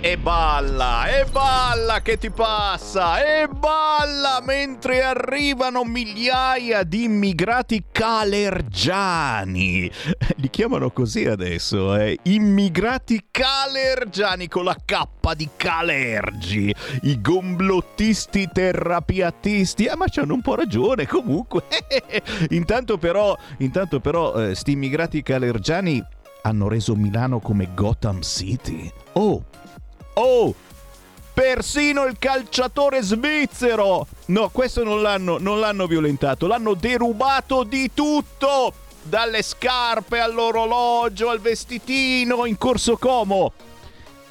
E balla, e balla che ti passa, e balla mentre arrivano migliaia di immigrati calergiani. Li chiamano così adesso, eh? Immigrati calergiani con la K di calergi, i gomblottisti terrapiattisti. Ah, ma c'hanno un po' ragione comunque. intanto però, intanto però, eh, sti immigrati calergiani hanno reso Milano come Gotham City. Oh, Oh! Persino il calciatore svizzero! No, questo non l'hanno, non l'hanno violentato, l'hanno derubato di tutto! Dalle scarpe all'orologio, al vestitino, in corso Como.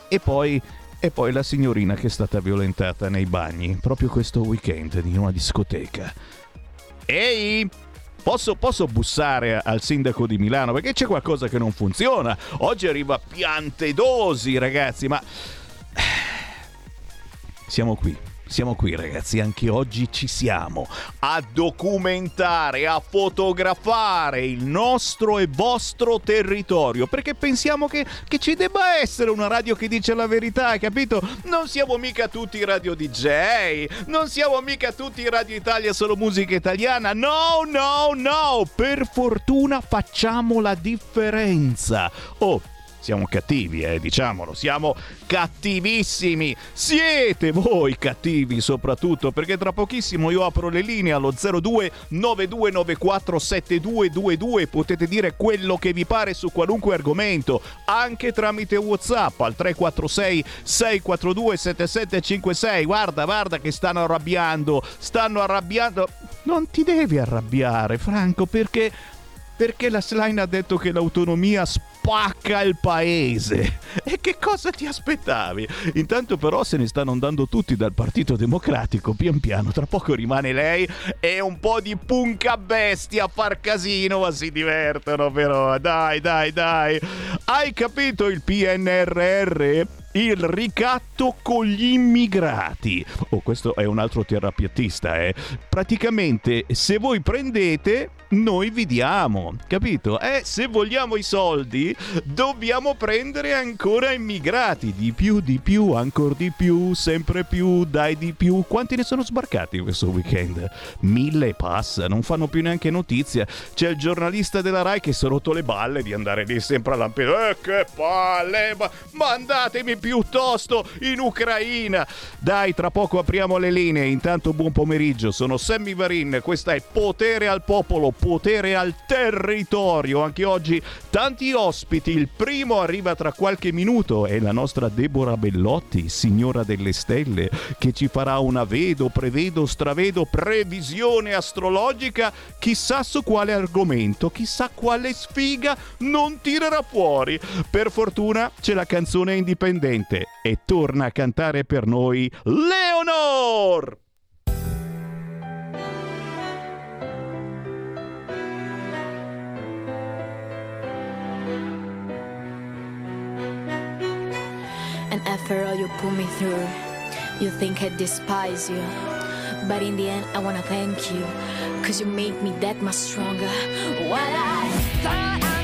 E poi, e poi la signorina che è stata violentata nei bagni, proprio questo weekend in una discoteca. Ehi! Posso, posso, bussare al sindaco di Milano perché c'è qualcosa che non funziona. Oggi arriva piante dosi, ragazzi, ma siamo qui. Siamo qui ragazzi, anche oggi ci siamo a documentare, a fotografare il nostro e vostro territorio, perché pensiamo che, che, ci debba essere una radio che dice la verità, capito? Non siamo mica tutti radio DJ, non siamo mica tutti Radio Italia solo musica italiana, no, no, no, per fortuna facciamo la differenza. Oh, siamo cattivi, eh, diciamolo, siamo cattivissimi. Siete voi cattivi soprattutto, perché tra pochissimo io apro le linee allo 02 9294 7222, potete dire quello che vi pare su qualunque argomento, anche tramite WhatsApp al 346 642 7756. Guarda, guarda che stanno arrabbiando, stanno arrabbiando. Non ti devi arrabbiare, Franco, perché perché la Slime ha detto che l'autonomia spacca il paese. E che cosa ti aspettavi? Intanto però se ne stanno andando tutti dal Partito Democratico, pian piano, tra poco rimane lei e un po' di punca bestia a far casino, ma si divertono però. Dai, dai, dai. Hai capito il PNRR? il ricatto con gli immigrati. Oh, questo è un altro terrapiattista, eh. Praticamente, se voi prendete noi vi diamo, capito? E se vogliamo i soldi, dobbiamo prendere ancora immigrati, di più, di più, ancora di più, sempre più, dai di più. Quanti ne sono sbarcati questo weekend? Mille passa, non fanno più neanche notizia. C'è il giornalista della Rai che si è rotto le balle di andare lì sempre a Lampedusa. Eh, che palle! Ma mandatemi piuttosto in Ucraina! Dai, tra poco apriamo le linee. Intanto buon pomeriggio, sono Sammy Varin, questa è Potere al Popolo potere al territorio. Anche oggi tanti ospiti. Il primo arriva tra qualche minuto, è la nostra Deborah Bellotti, signora delle stelle, che ci farà una vedo, prevedo, stravedo, previsione astrologica. Chissà su quale argomento, chissà quale sfiga non tirerà fuori. Per fortuna c'è la canzone indipendente e torna a cantare per noi Leonor! And after all you put me through, you think I despise you. But in the end, I wanna thank you, cause you made me that much stronger. What I thought I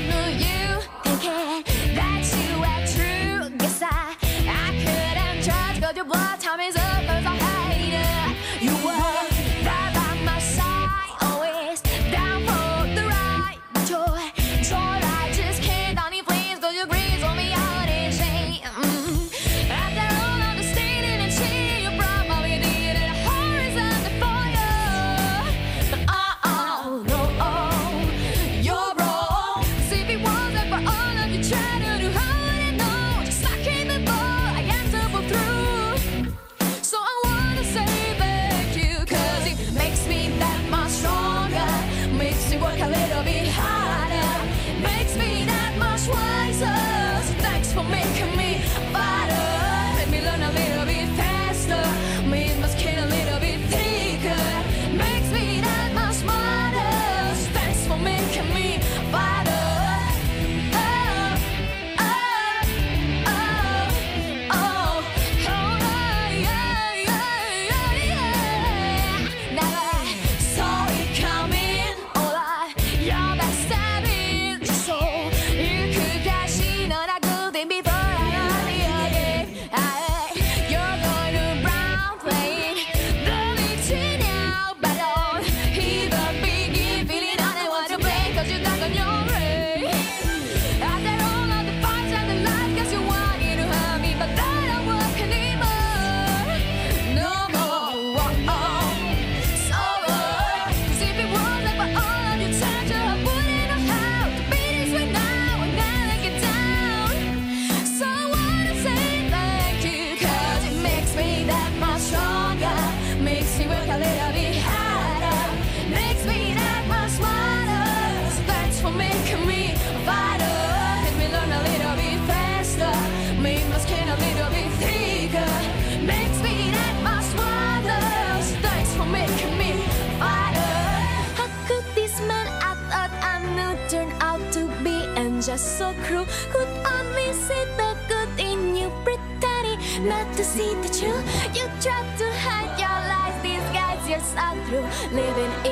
through living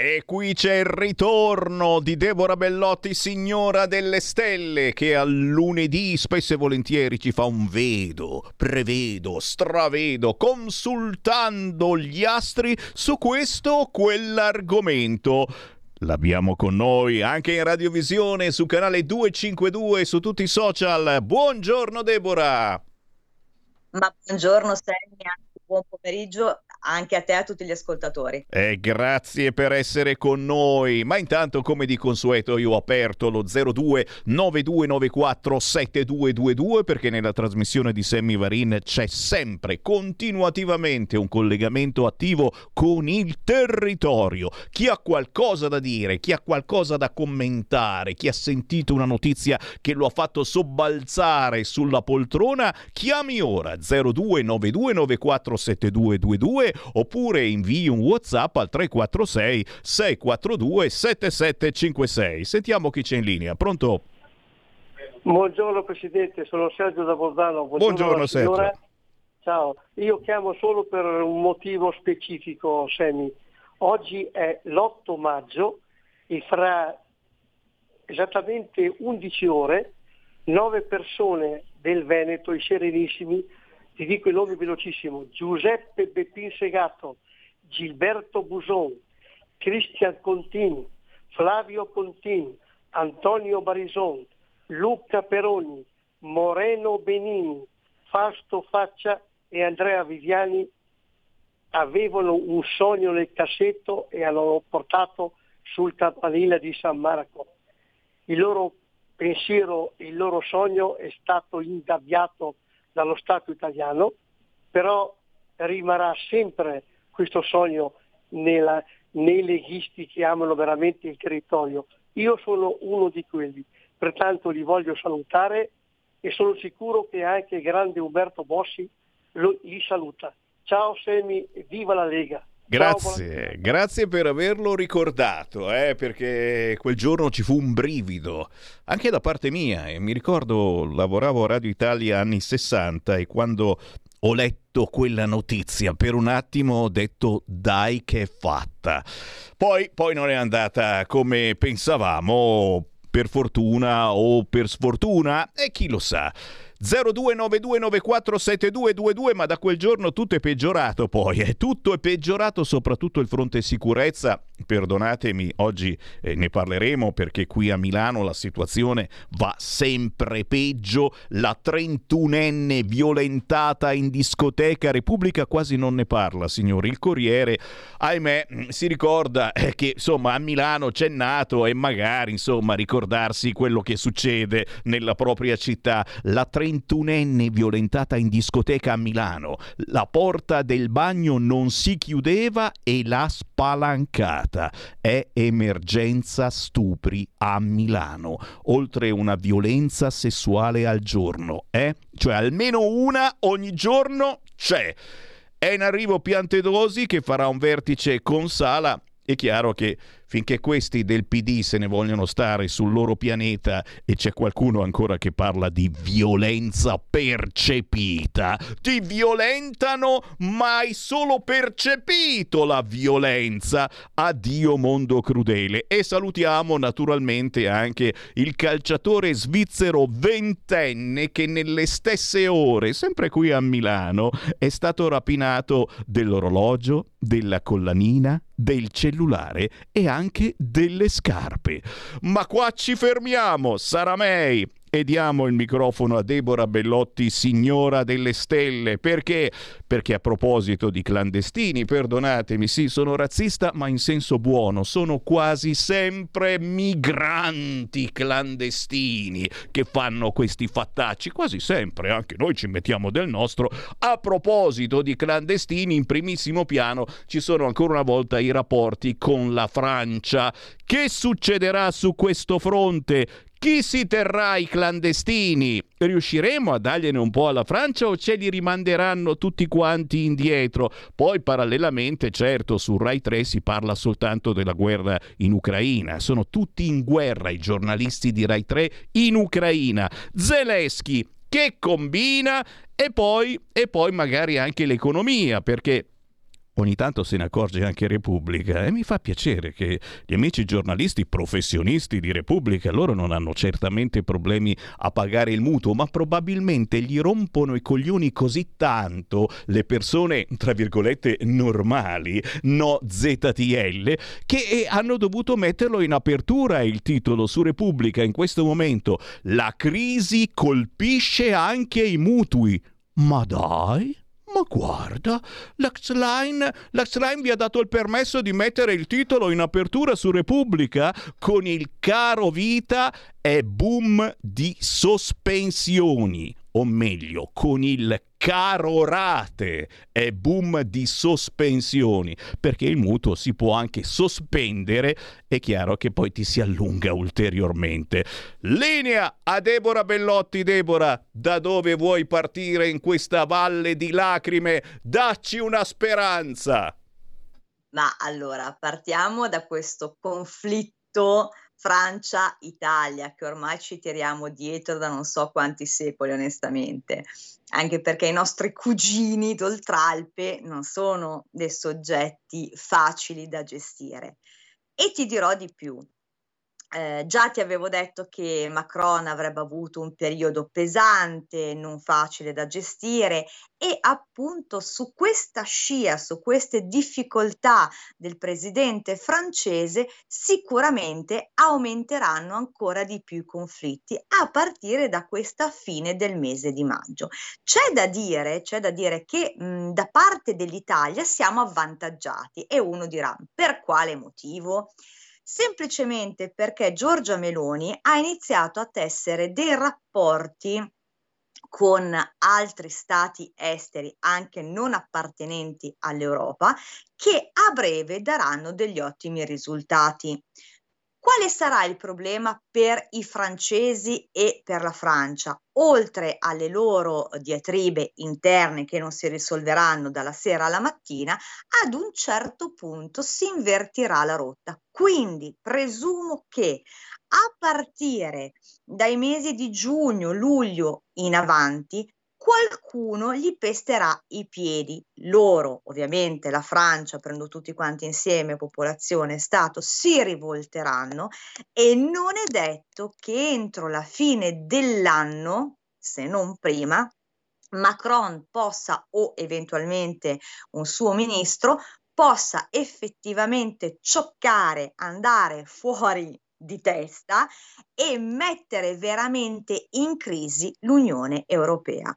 E qui c'è il ritorno di Deborah Bellotti, signora delle stelle, che al lunedì spesso e volentieri ci fa un vedo, prevedo, stravedo, consultando gli astri su questo o quell'argomento. L'abbiamo con noi anche in radiovisione su canale 252 su tutti i social. Buongiorno Deborah! Ma buongiorno Sammy, buon pomeriggio anche a te e a tutti gli ascoltatori. Eh, grazie per essere con noi. Ma intanto, come di consueto, io ho aperto lo 02 9294 7222 perché nella trasmissione di Sammy Varin c'è sempre, continuativamente, un collegamento attivo con il territorio. Chi ha qualcosa da dire, chi ha qualcosa da commentare, chi ha sentito una notizia che lo ha fatto sobbalzare sulla poltrona, chiami ora 02 9294 7222 oppure invii un WhatsApp al 346 642 7756. Sentiamo chi c'è in linea. Pronto? Buongiorno Presidente, sono Sergio da Bolzano. Buongiorno, signora. Sergio. Ciao, io chiamo solo per un motivo specifico, Semi. Oggi è l'8 maggio e fra esattamente 11 ore nove persone del Veneto, i Serenissimi, ti dico i nomi velocissimo, Giuseppe Beppin Segato, Gilberto Buson, Cristian Contin, Flavio Contin, Antonio Barison, Luca Peroni, Moreno Benini, Fausto Faccia e Andrea Viviani avevano un sogno nel cassetto e hanno portato sul campanile di San Marco. Il loro pensiero, il loro sogno è stato ingabbiato dallo Stato italiano, però rimarrà sempre questo sogno nella, nei leghisti che amano veramente il territorio. Io sono uno di quelli, pertanto li voglio salutare e sono sicuro che anche il grande Umberto Bossi lo, li saluta. Ciao Semi, viva la Lega! Grazie, grazie per averlo ricordato, eh, perché quel giorno ci fu un brivido, anche da parte mia. E mi ricordo, lavoravo a Radio Italia anni 60 e quando ho letto quella notizia, per un attimo ho detto dai che è fatta. Poi, poi non è andata come pensavamo, per fortuna o per sfortuna, e chi lo sa. 0292947222 ma da quel giorno tutto è peggiorato poi è tutto è peggiorato soprattutto il fronte sicurezza. Perdonatemi oggi eh, ne parleremo perché qui a Milano la situazione va sempre peggio. La 31enne violentata in discoteca Repubblica quasi non ne parla signori. Il Corriere ahimè si ricorda eh, che insomma a Milano c'è nato e magari insomma ricordarsi quello che succede nella propria città. La 31 trentunenne violentata in discoteca a Milano. La porta del bagno non si chiudeva e l'ha spalancata. È emergenza stupri a Milano, oltre una violenza sessuale al giorno, eh? Cioè almeno una ogni giorno c'è. È in arrivo Piantedosi che farà un vertice con Sala. È chiaro che finché questi del PD se ne vogliono stare sul loro pianeta e c'è qualcuno ancora che parla di violenza percepita, ti violentano ma hai solo percepito la violenza. Addio mondo crudele. E salutiamo naturalmente anche il calciatore svizzero ventenne che nelle stesse ore, sempre qui a Milano, è stato rapinato dell'orologio, della collanina, del cellulare e anche anche delle scarpe. Ma qua ci fermiamo, Saramei e diamo il microfono a Deborah Bellotti, signora delle stelle. Perché? Perché a proposito di clandestini, perdonatemi, sì, sono razzista, ma in senso buono, sono quasi sempre migranti clandestini che fanno questi fattacci, quasi sempre, anche noi ci mettiamo del nostro. A proposito di clandestini, in primissimo piano ci sono ancora una volta i rapporti con la Francia. Che succederà su questo fronte? Chi si terrà i clandestini? Riusciremo a dargliene un po' alla Francia o ce li rimanderanno tutti quanti indietro? Poi parallelamente, certo, su Rai 3 si parla soltanto della guerra in Ucraina. Sono tutti in guerra i giornalisti di Rai 3 in Ucraina. Zelensky che combina e poi, e poi magari anche l'economia, perché ogni tanto se ne accorge anche Repubblica e mi fa piacere che gli amici giornalisti professionisti di Repubblica loro non hanno certamente problemi a pagare il mutuo, ma probabilmente gli rompono i coglioni così tanto le persone tra virgolette normali, no ZTL, che eh, hanno dovuto metterlo in apertura il titolo su Repubblica in questo momento. La crisi colpisce anche i mutui. Ma dai? Ma guarda, l'Axline, l'Axline vi ha dato il permesso di mettere il titolo in apertura su Repubblica. Con il caro vita è boom di sospensioni o meglio, con il caro rate e boom di sospensioni, perché il mutuo si può anche sospendere, è chiaro che poi ti si allunga ulteriormente. Linea a Deborah Bellotti. Deborah, da dove vuoi partire in questa valle di lacrime? Dacci una speranza. Ma allora, partiamo da questo conflitto Francia-Italia, che ormai ci tiriamo dietro da non so quanti secoli, onestamente, anche perché i nostri cugini d'Oltralpe non sono dei soggetti facili da gestire. E ti dirò di più, eh, già ti avevo detto che Macron avrebbe avuto un periodo pesante, non facile da gestire e appunto su questa scia, su queste difficoltà del presidente francese sicuramente aumenteranno ancora di più i conflitti a partire da questa fine del mese di maggio. C'è da dire, c'è da dire che mh, da parte dell'Italia siamo avvantaggiati e uno dirà per quale motivo? Semplicemente perché Giorgia Meloni ha iniziato a tessere dei rapporti con altri stati esteri, anche non appartenenti all'Europa, che a breve daranno degli ottimi risultati. Quale sarà il problema per i francesi e per la Francia? Oltre alle loro diatribe interne che non si risolveranno dalla sera alla mattina, ad un certo punto si invertirà la rotta. Quindi presumo che a partire dai mesi di giugno, luglio in avanti, qualcuno gli pesterà i piedi. Loro, ovviamente la Francia, prendo tutti quanti insieme, popolazione, Stato, si rivolteranno e non è detto che entro la fine dell'anno, se non prima, Macron possa o eventualmente un suo ministro possa effettivamente cioccare, andare fuori di testa e mettere veramente in crisi l'Unione Europea.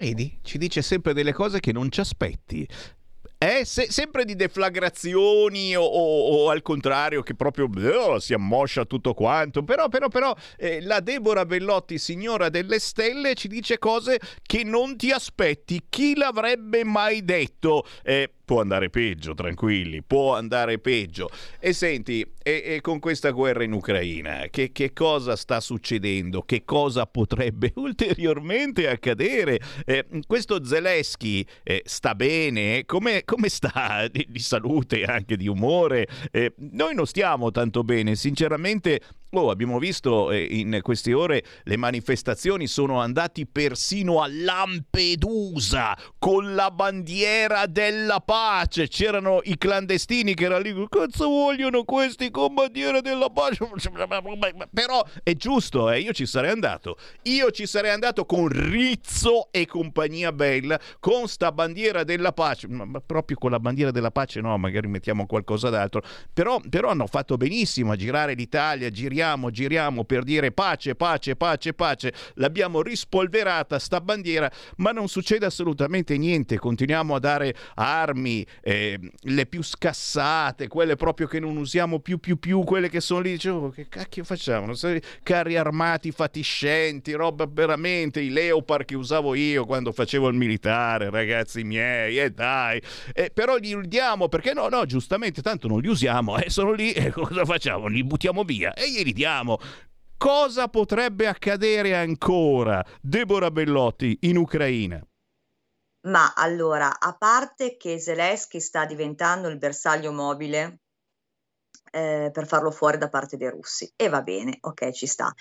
Vedi, ci dice sempre delle cose che non ci aspetti. Eh, se, sempre di deflagrazioni o, o, o, al contrario che proprio oh, si ammoscia tutto quanto. Però, però, però eh, la Deborah Bellotti, signora delle stelle, ci dice cose che non ti aspetti. Chi l'avrebbe mai detto? Eh, può andare peggio, tranquilli, può andare peggio. E senti, e, e con questa guerra in Ucraina, che, che, cosa sta succedendo? Che cosa potrebbe ulteriormente accadere? Eh, questo Zelensky eh, sta bene? Come, come sta di, di, salute, anche di umore? Eh, noi non stiamo tanto bene, sinceramente Oh, abbiamo visto eh, in queste ore le manifestazioni sono andati persino a Lampedusa con la bandiera della pace. C'erano i clandestini che erano lì. Cazzo vogliono questi con bandiera della pace? Però è giusto, eh? io ci sarei andato. Io ci sarei andato con Rizzo e compagnia bella con sta bandiera della pace. Ma, proprio con la bandiera della pace no, magari mettiamo qualcosa d'altro. Però, però hanno fatto benissimo a girare l'Italia, giriamo giriamo, giriamo per dire pace, pace, pace, pace, l'abbiamo rispolverata sta bandiera, ma non succede assolutamente niente, continuiamo a dare armi, eh, le più scassate, quelle proprio che non usiamo più, più, più, quelle che sono lì, dicevo, oh, che cacchio facciamo? Carri armati fatiscenti, roba veramente, i Leopard che usavo io quando facevo il militare, ragazzi miei, e eh dai, eh, però li diamo perché no, no, giustamente, tanto non li usiamo, eh, sono lì, e cosa facciamo? Li buttiamo via. E ieri vediamo. Cosa potrebbe accadere ancora, Deborah Bellotti, in Ucraina? Ma allora, a parte che Zelensky sta diventando il bersaglio mobile eh, per farlo fuori da parte dei russi, e va bene, ok, ci sta.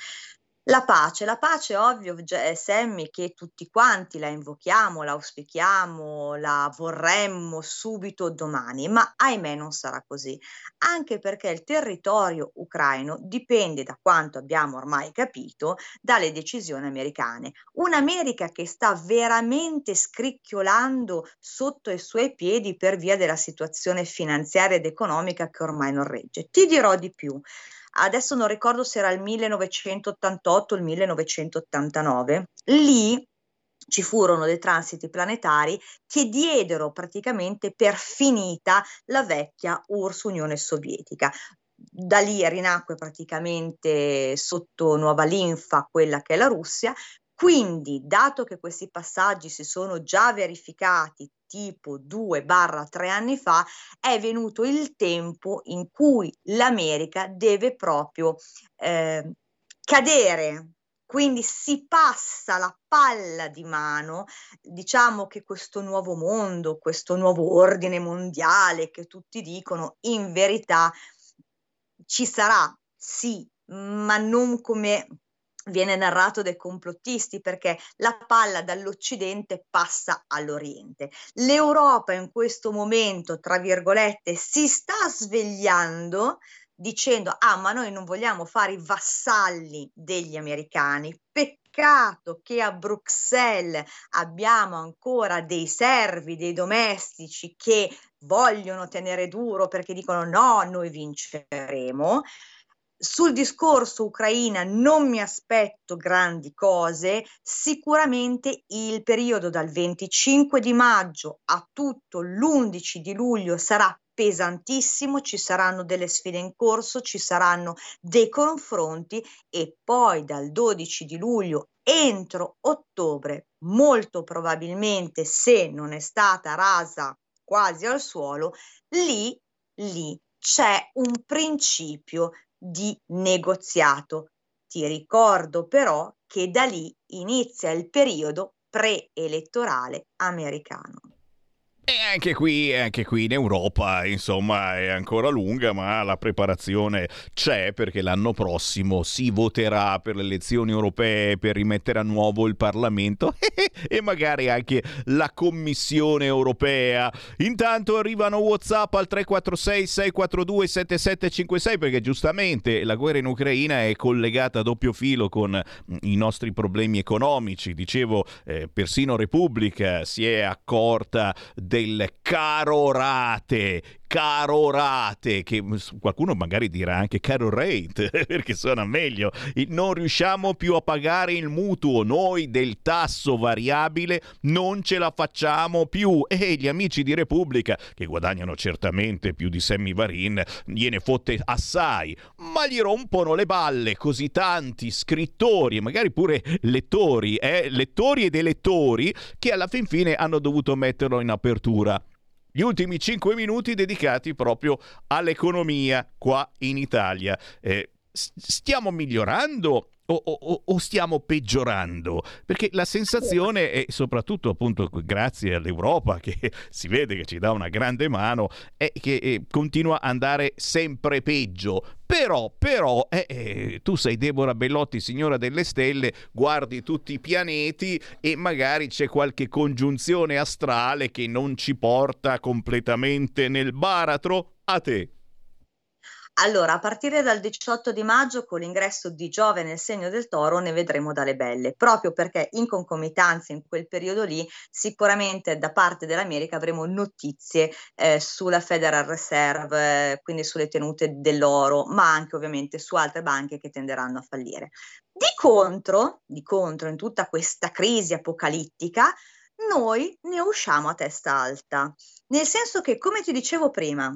La pace, la pace ovvio, è Sammy che tutti quanti la invochiamo, la auspichiamo, la vorremmo subito domani, ma ahimè non sarà così, anche perché il territorio ucraino dipende da quanto abbiamo ormai capito dalle decisioni americane. Un'America che sta veramente scricchiolando sotto i suoi piedi per via della situazione finanziaria ed economica che ormai non regge. Ti dirò di più adesso non ricordo se era il 1988 o il 1989, lì ci furono dei transiti planetari che diedero praticamente per finita la vecchia URSS Unione Sovietica. Da lì rinacque praticamente sotto nuova linfa quella che è la Russia, quindi, dato che questi passaggi si sono già verificati tipo 2-3 anni fa, è venuto il tempo in cui l'America deve proprio eh, cadere. Quindi si passa la palla di mano, diciamo che questo nuovo mondo, questo nuovo ordine mondiale che tutti dicono, in verità ci sarà, sì, ma non come viene narrato dai complottisti perché la palla dall'Occidente passa all'Oriente. L'Europa in questo momento, tra virgolette, si sta svegliando dicendo ah ma noi non vogliamo fare i vassalli degli americani. Peccato che a Bruxelles abbiamo ancora dei servi, dei domestici che vogliono tenere duro perché dicono no, noi vinceremo sul discorso Ucraina non mi aspetto grandi cose, sicuramente il periodo dal 25 di maggio a tutto l'11 di luglio sarà pesantissimo, ci saranno delle sfide in corso, ci saranno dei confronti e poi dal 12 di luglio entro ottobre, molto probabilmente se non è stata rasa quasi al suolo, lì, lì c'è un principio di negoziato. Ti ricordo però che da lì inizia il periodo preelettorale americano. E anche qui, anche qui in Europa, insomma, è ancora lunga, ma la preparazione c'è perché l'anno prossimo si voterà per le elezioni europee per rimettere a nuovo il Parlamento e magari anche la Commissione europea. Intanto arrivano WhatsApp al 346 642 7756 perché giustamente la guerra in Ucraina è collegata a doppio filo con i nostri problemi economici. Dicevo, eh, persino Repubblica si è accorta del caro rate carorate, che qualcuno magari dirà anche caro rate, perché suona meglio. Non riusciamo più a pagare il mutuo, noi del tasso variabile non ce la facciamo più. E gli amici di Repubblica, che guadagnano certamente più di Sammy Varin, gliene fotte assai, ma gli rompono le balle così tanti scrittori, magari pure lettori, eh? lettori ed elettori, che alla fin fine hanno dovuto metterlo in apertura gli ultimi cinque minuti dedicati proprio all'economia qua in Italia. Eh, stiamo migliorando o, o, o, stiamo peggiorando? Perché la sensazione, e soprattutto appunto grazie all'Europa che si vede che ci dà una grande mano, è che eh, continua a andare sempre peggio. Però, però, eh, eh, tu sei Deborah Bellotti, signora delle stelle, guardi tutti i pianeti e magari c'è qualche congiunzione astrale che non ci porta completamente nel baratro. A te. Allora, a partire dal 18 di maggio, con l'ingresso di Giove nel segno del toro, ne vedremo dalle belle, proprio perché in concomitanza in quel periodo lì, sicuramente da parte dell'America avremo notizie eh, sulla Federal Reserve, eh, quindi sulle tenute dell'oro, ma anche ovviamente su altre banche che tenderanno a fallire. Di contro, di contro in tutta questa crisi apocalittica, noi ne usciamo a testa alta, nel senso che, come ti dicevo prima,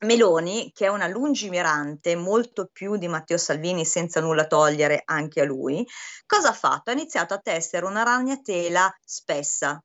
Meloni, che è una lungimirante molto più di Matteo Salvini, senza nulla togliere anche a lui, cosa ha fatto? Ha iniziato a tessere una ragnatela spessa.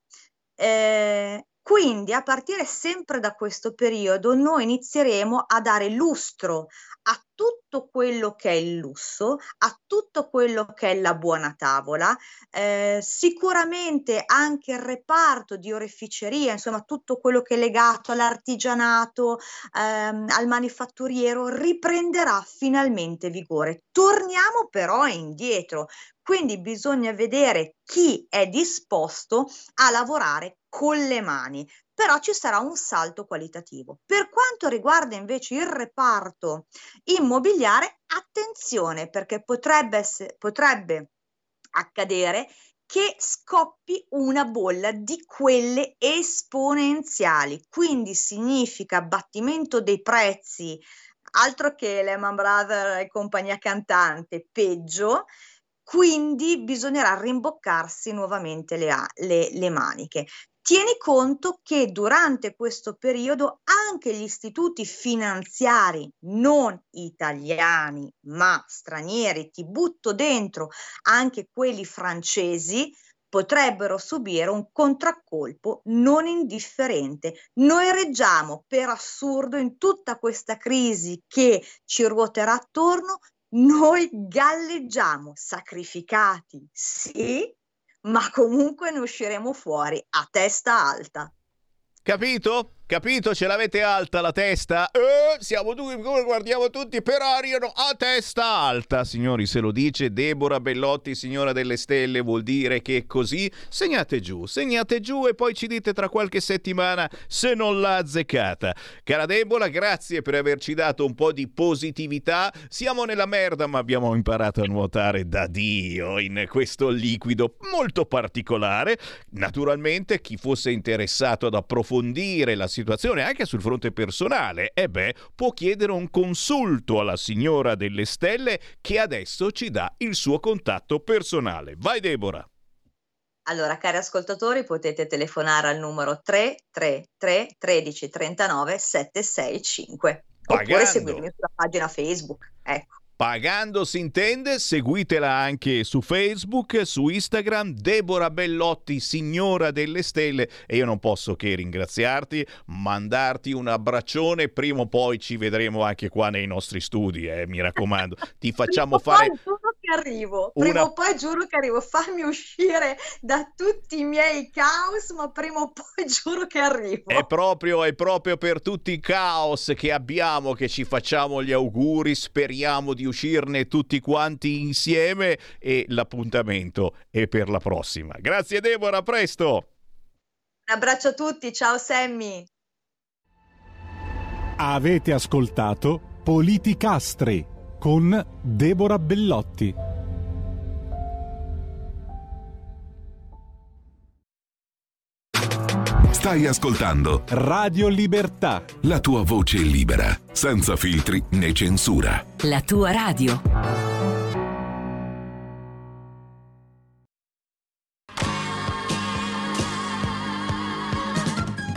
Eh, quindi a partire sempre da questo periodo noi inizieremo a dare lustro a tutto quello che è il lusso, a tutto quello che è la buona tavola, eh, sicuramente anche il reparto di oreficeria, insomma tutto quello che è legato all'artigianato, ehm, al manifatturiero, riprenderà finalmente vigore. Torniamo però indietro, quindi bisogna vedere chi è disposto a lavorare con le mani, però ci sarà un salto qualitativo. Per quanto riguarda invece il reparto immobiliare, attenzione perché potrebbe, potrebbe accadere che scoppi una bolla di quelle esponenziali, quindi significa abbattimento dei prezzi, altro che Lehman Brothers e compagnia cantante, peggio, quindi bisognerà rimboccarsi nuovamente le, le, le maniche. Tieni conto che durante questo periodo anche gli istituti finanziari non italiani ma stranieri, ti butto dentro anche quelli francesi, potrebbero subire un contraccolpo non indifferente. Noi reggiamo per assurdo in tutta questa crisi che ci ruoterà attorno, noi galleggiamo sacrificati, sì, ma comunque ne usciremo fuori a testa alta. Capito? Capito? Ce l'avete alta la testa? Eh, siamo tutti, guardiamo tutti per aria, no, a testa alta. Signori, se lo dice Deborah Bellotti, signora delle stelle, vuol dire che è così? Segnate giù, segnate giù e poi ci dite tra qualche settimana se non l'ha azzeccata. Cara Deborah, grazie per averci dato un po' di positività. Siamo nella merda, ma abbiamo imparato a nuotare da Dio in questo liquido molto particolare. Naturalmente, chi fosse interessato ad approfondire la situazione anche sul fronte personale, e beh, può chiedere un consulto alla signora delle stelle che adesso ci dà il suo contatto personale. Vai Deborah! Allora, cari ascoltatori, potete telefonare al numero 333 13 39 765 Pagando. oppure seguirmi sulla pagina Facebook. Ecco. Pagando si intende, seguitela anche su Facebook, su Instagram, Deborah Bellotti, signora delle stelle, e io non posso che ringraziarti, mandarti un abbraccione, prima o poi ci vedremo anche qua nei nostri studi, eh, mi raccomando. Ti facciamo fare che arrivo, una... prima o poi giuro che arrivo, fammi uscire da tutti i miei caos, ma prima o poi giuro che arrivo. È proprio, è proprio per tutti i caos che abbiamo che ci facciamo gli auguri, speriamo di uscirne tutti quanti insieme e l'appuntamento è per la prossima. Grazie Deborah, a presto! Un abbraccio a tutti, ciao Sammy! Avete ascoltato Politicastri con Deborah Bellotti. Stai ascoltando Radio Libertà. la tua voce libera, senza filtri né censura. La tua radio.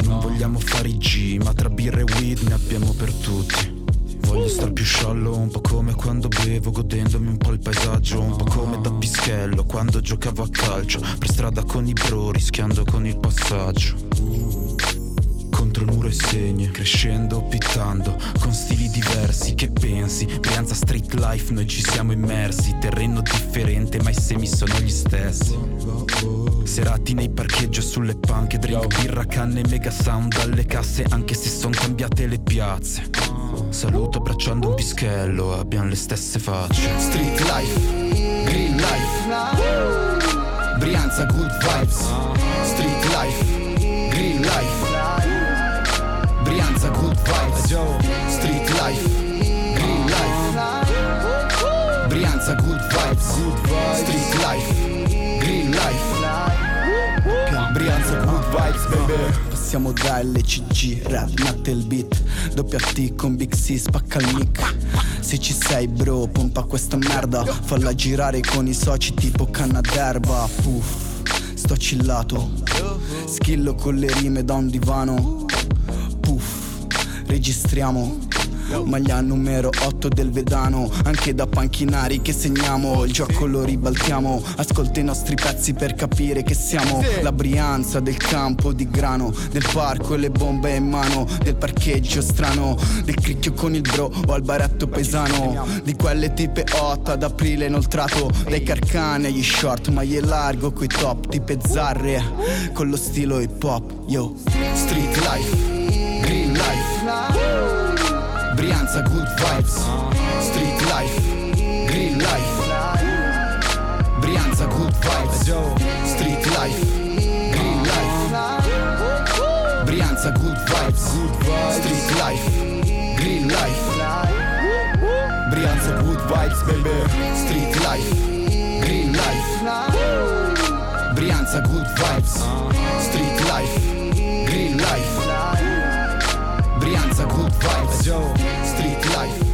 Tutti Non vogliamo fare i G Ma tra birra e weed ne abbiamo per tutti. Voglio star più sciallo Un po' come quando bevo Godendomi un po' il paesaggio Un po' come da pischello Quando giocavo a calcio Per strada con i bro Rischiando con il passaggio contro il muro e segni Crescendo, pittando, con stili diversi Che pensi? Brianza street life, noi ci siamo immersi Terreno differente, ma i semi sono gli stessi. Serati nei parcheggi o sulle panche Drink, birra, canne, mega sound alle casse Anche se son cambiate le piazze. Saluto abbracciando un pischello Abbiamo le stesse facce. Street life, green life. Brianza, good vibes. Street life, green life Street life, green life. Brianza, good vibes Street life, green life. Brianza, good vibes, baby. Passiamo da LCG, rap, natte il beat. Doppia T con Big C, spacca il mic. Se ci sei bro, pompa questa merda. Falla girare con i soci tipo canna d'erba. Puff, sto chillato Schillo con le rime da un divano registriamo. Maglia numero 8 del Vedano Anche da panchinari che segniamo. Il gioco lo ribaltiamo Ascolta i nostri pezzi per capire che siamo La Brianza del campo di grano Del parco e le bombe in mano Del parcheggio strano Del cricchio con il bro o al baretto pesano Di quelle tipe 8 ad aprile inoltrato Dai carcane agli short maglie largo coi top Tipe zarre Con lo stilo hip hop Yo. Street life, green life Brianza, good vibes. Street life, green life. Brianza, good vibes. Street life, green life. Brianza, good vibes. Street life, green life. Brianza, good vibes, baby. Street life, green life. Brianza, good vibes Brianza, good vibes Street life,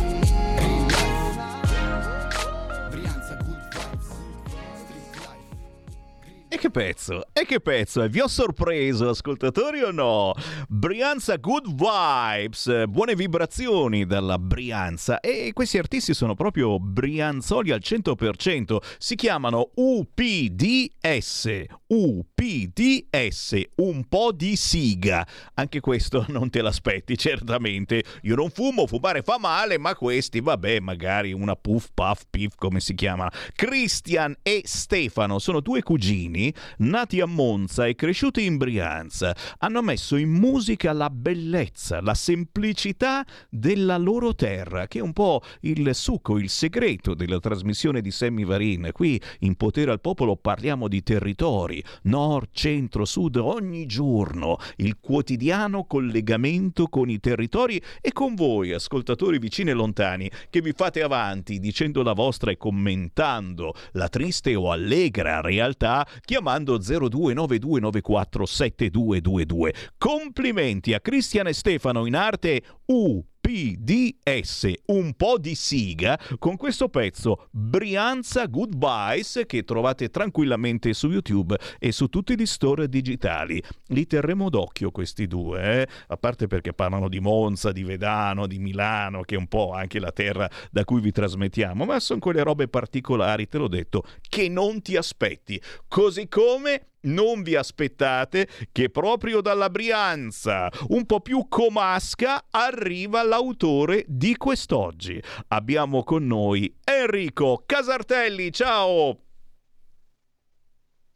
E che pezzo? E che pezzo? E vi ho sorpreso, ascoltatori o no? Brianza Good Vibes, buone vibrazioni dalla Brianza. E questi artisti sono proprio brianzoli al 100%. Si chiamano UPDS. UPDS, un po' di siga. Anche questo non te l'aspetti, certamente. Io non fumo, fumare fa male, ma questi, vabbè, magari una puff puff piff, come si chiama. Christian e Stefano sono due cugini nati a Monza e cresciuti in Brianza, hanno messo in musica la bellezza, la semplicità della loro terra, che è un po' il succo, il segreto della trasmissione di Sammy Varin. Qui in Potere al Popolo parliamo di territori, nord, centro, sud, ogni giorno, il quotidiano collegamento con i territori e con voi, ascoltatori vicini e lontani, che vi fate avanti dicendo la vostra e commentando la triste o allegra realtà, chiamando 0292947222. Complimenti a Cristian e Stefano in arte UP PDS, un po' di siga, con questo pezzo Brianza Goodbyes che trovate tranquillamente su YouTube e su tutti gli store digitali. Li terremo d'occhio questi due, eh? a parte perché parlano di Monza, di Vedano, di Milano, che è un po' anche la terra da cui vi trasmettiamo, ma sono quelle robe particolari, te l'ho detto, che non ti aspetti. Così come non vi aspettate che proprio dalla Brianza, un po' più comasca, arriva l'autore di quest'oggi. Abbiamo con noi Enrico Casartelli, ciao!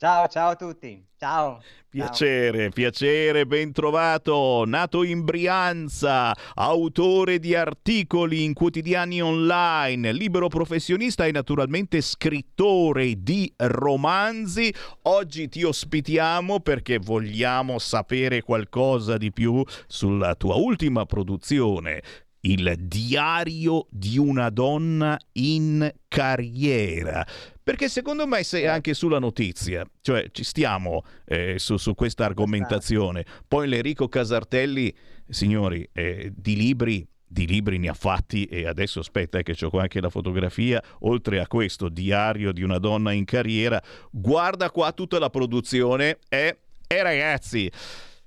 Ciao, ciao a tutti. Ciao. Piacere, ciao. piacere, ben trovato. Nato in Brianza, autore di articoli in quotidiani online, libero professionista e naturalmente scrittore di romanzi. Oggi ti ospitiamo perché vogliamo sapere qualcosa di più sulla tua ultima produzione, il diario di una donna in carriera. Perché secondo me sei anche sulla notizia, cioè ci stiamo eh, su, su, questa argomentazione. Poi l'Enrico Casartelli, signori, eh, di libri di libri ne ha fatti e adesso aspetta eh, che ho qua anche la fotografia, oltre a questo diario di una donna in carriera, guarda qua tutta la produzione e, e ragazzi,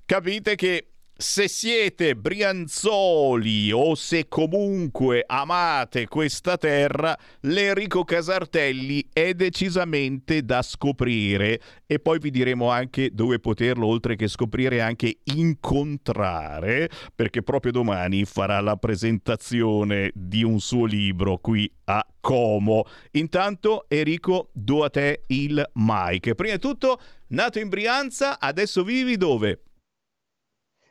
capite che se siete brianzoli o se comunque amate questa terra, l'Enrico Casartelli è decisamente da scoprire e poi vi diremo anche dove poterlo, oltre che scoprire, anche incontrare, perché proprio domani farà la presentazione di un suo libro qui a Como. Intanto Enrico, do a te il mic. Prima di tutto, nato in Brianza, adesso vivi dove?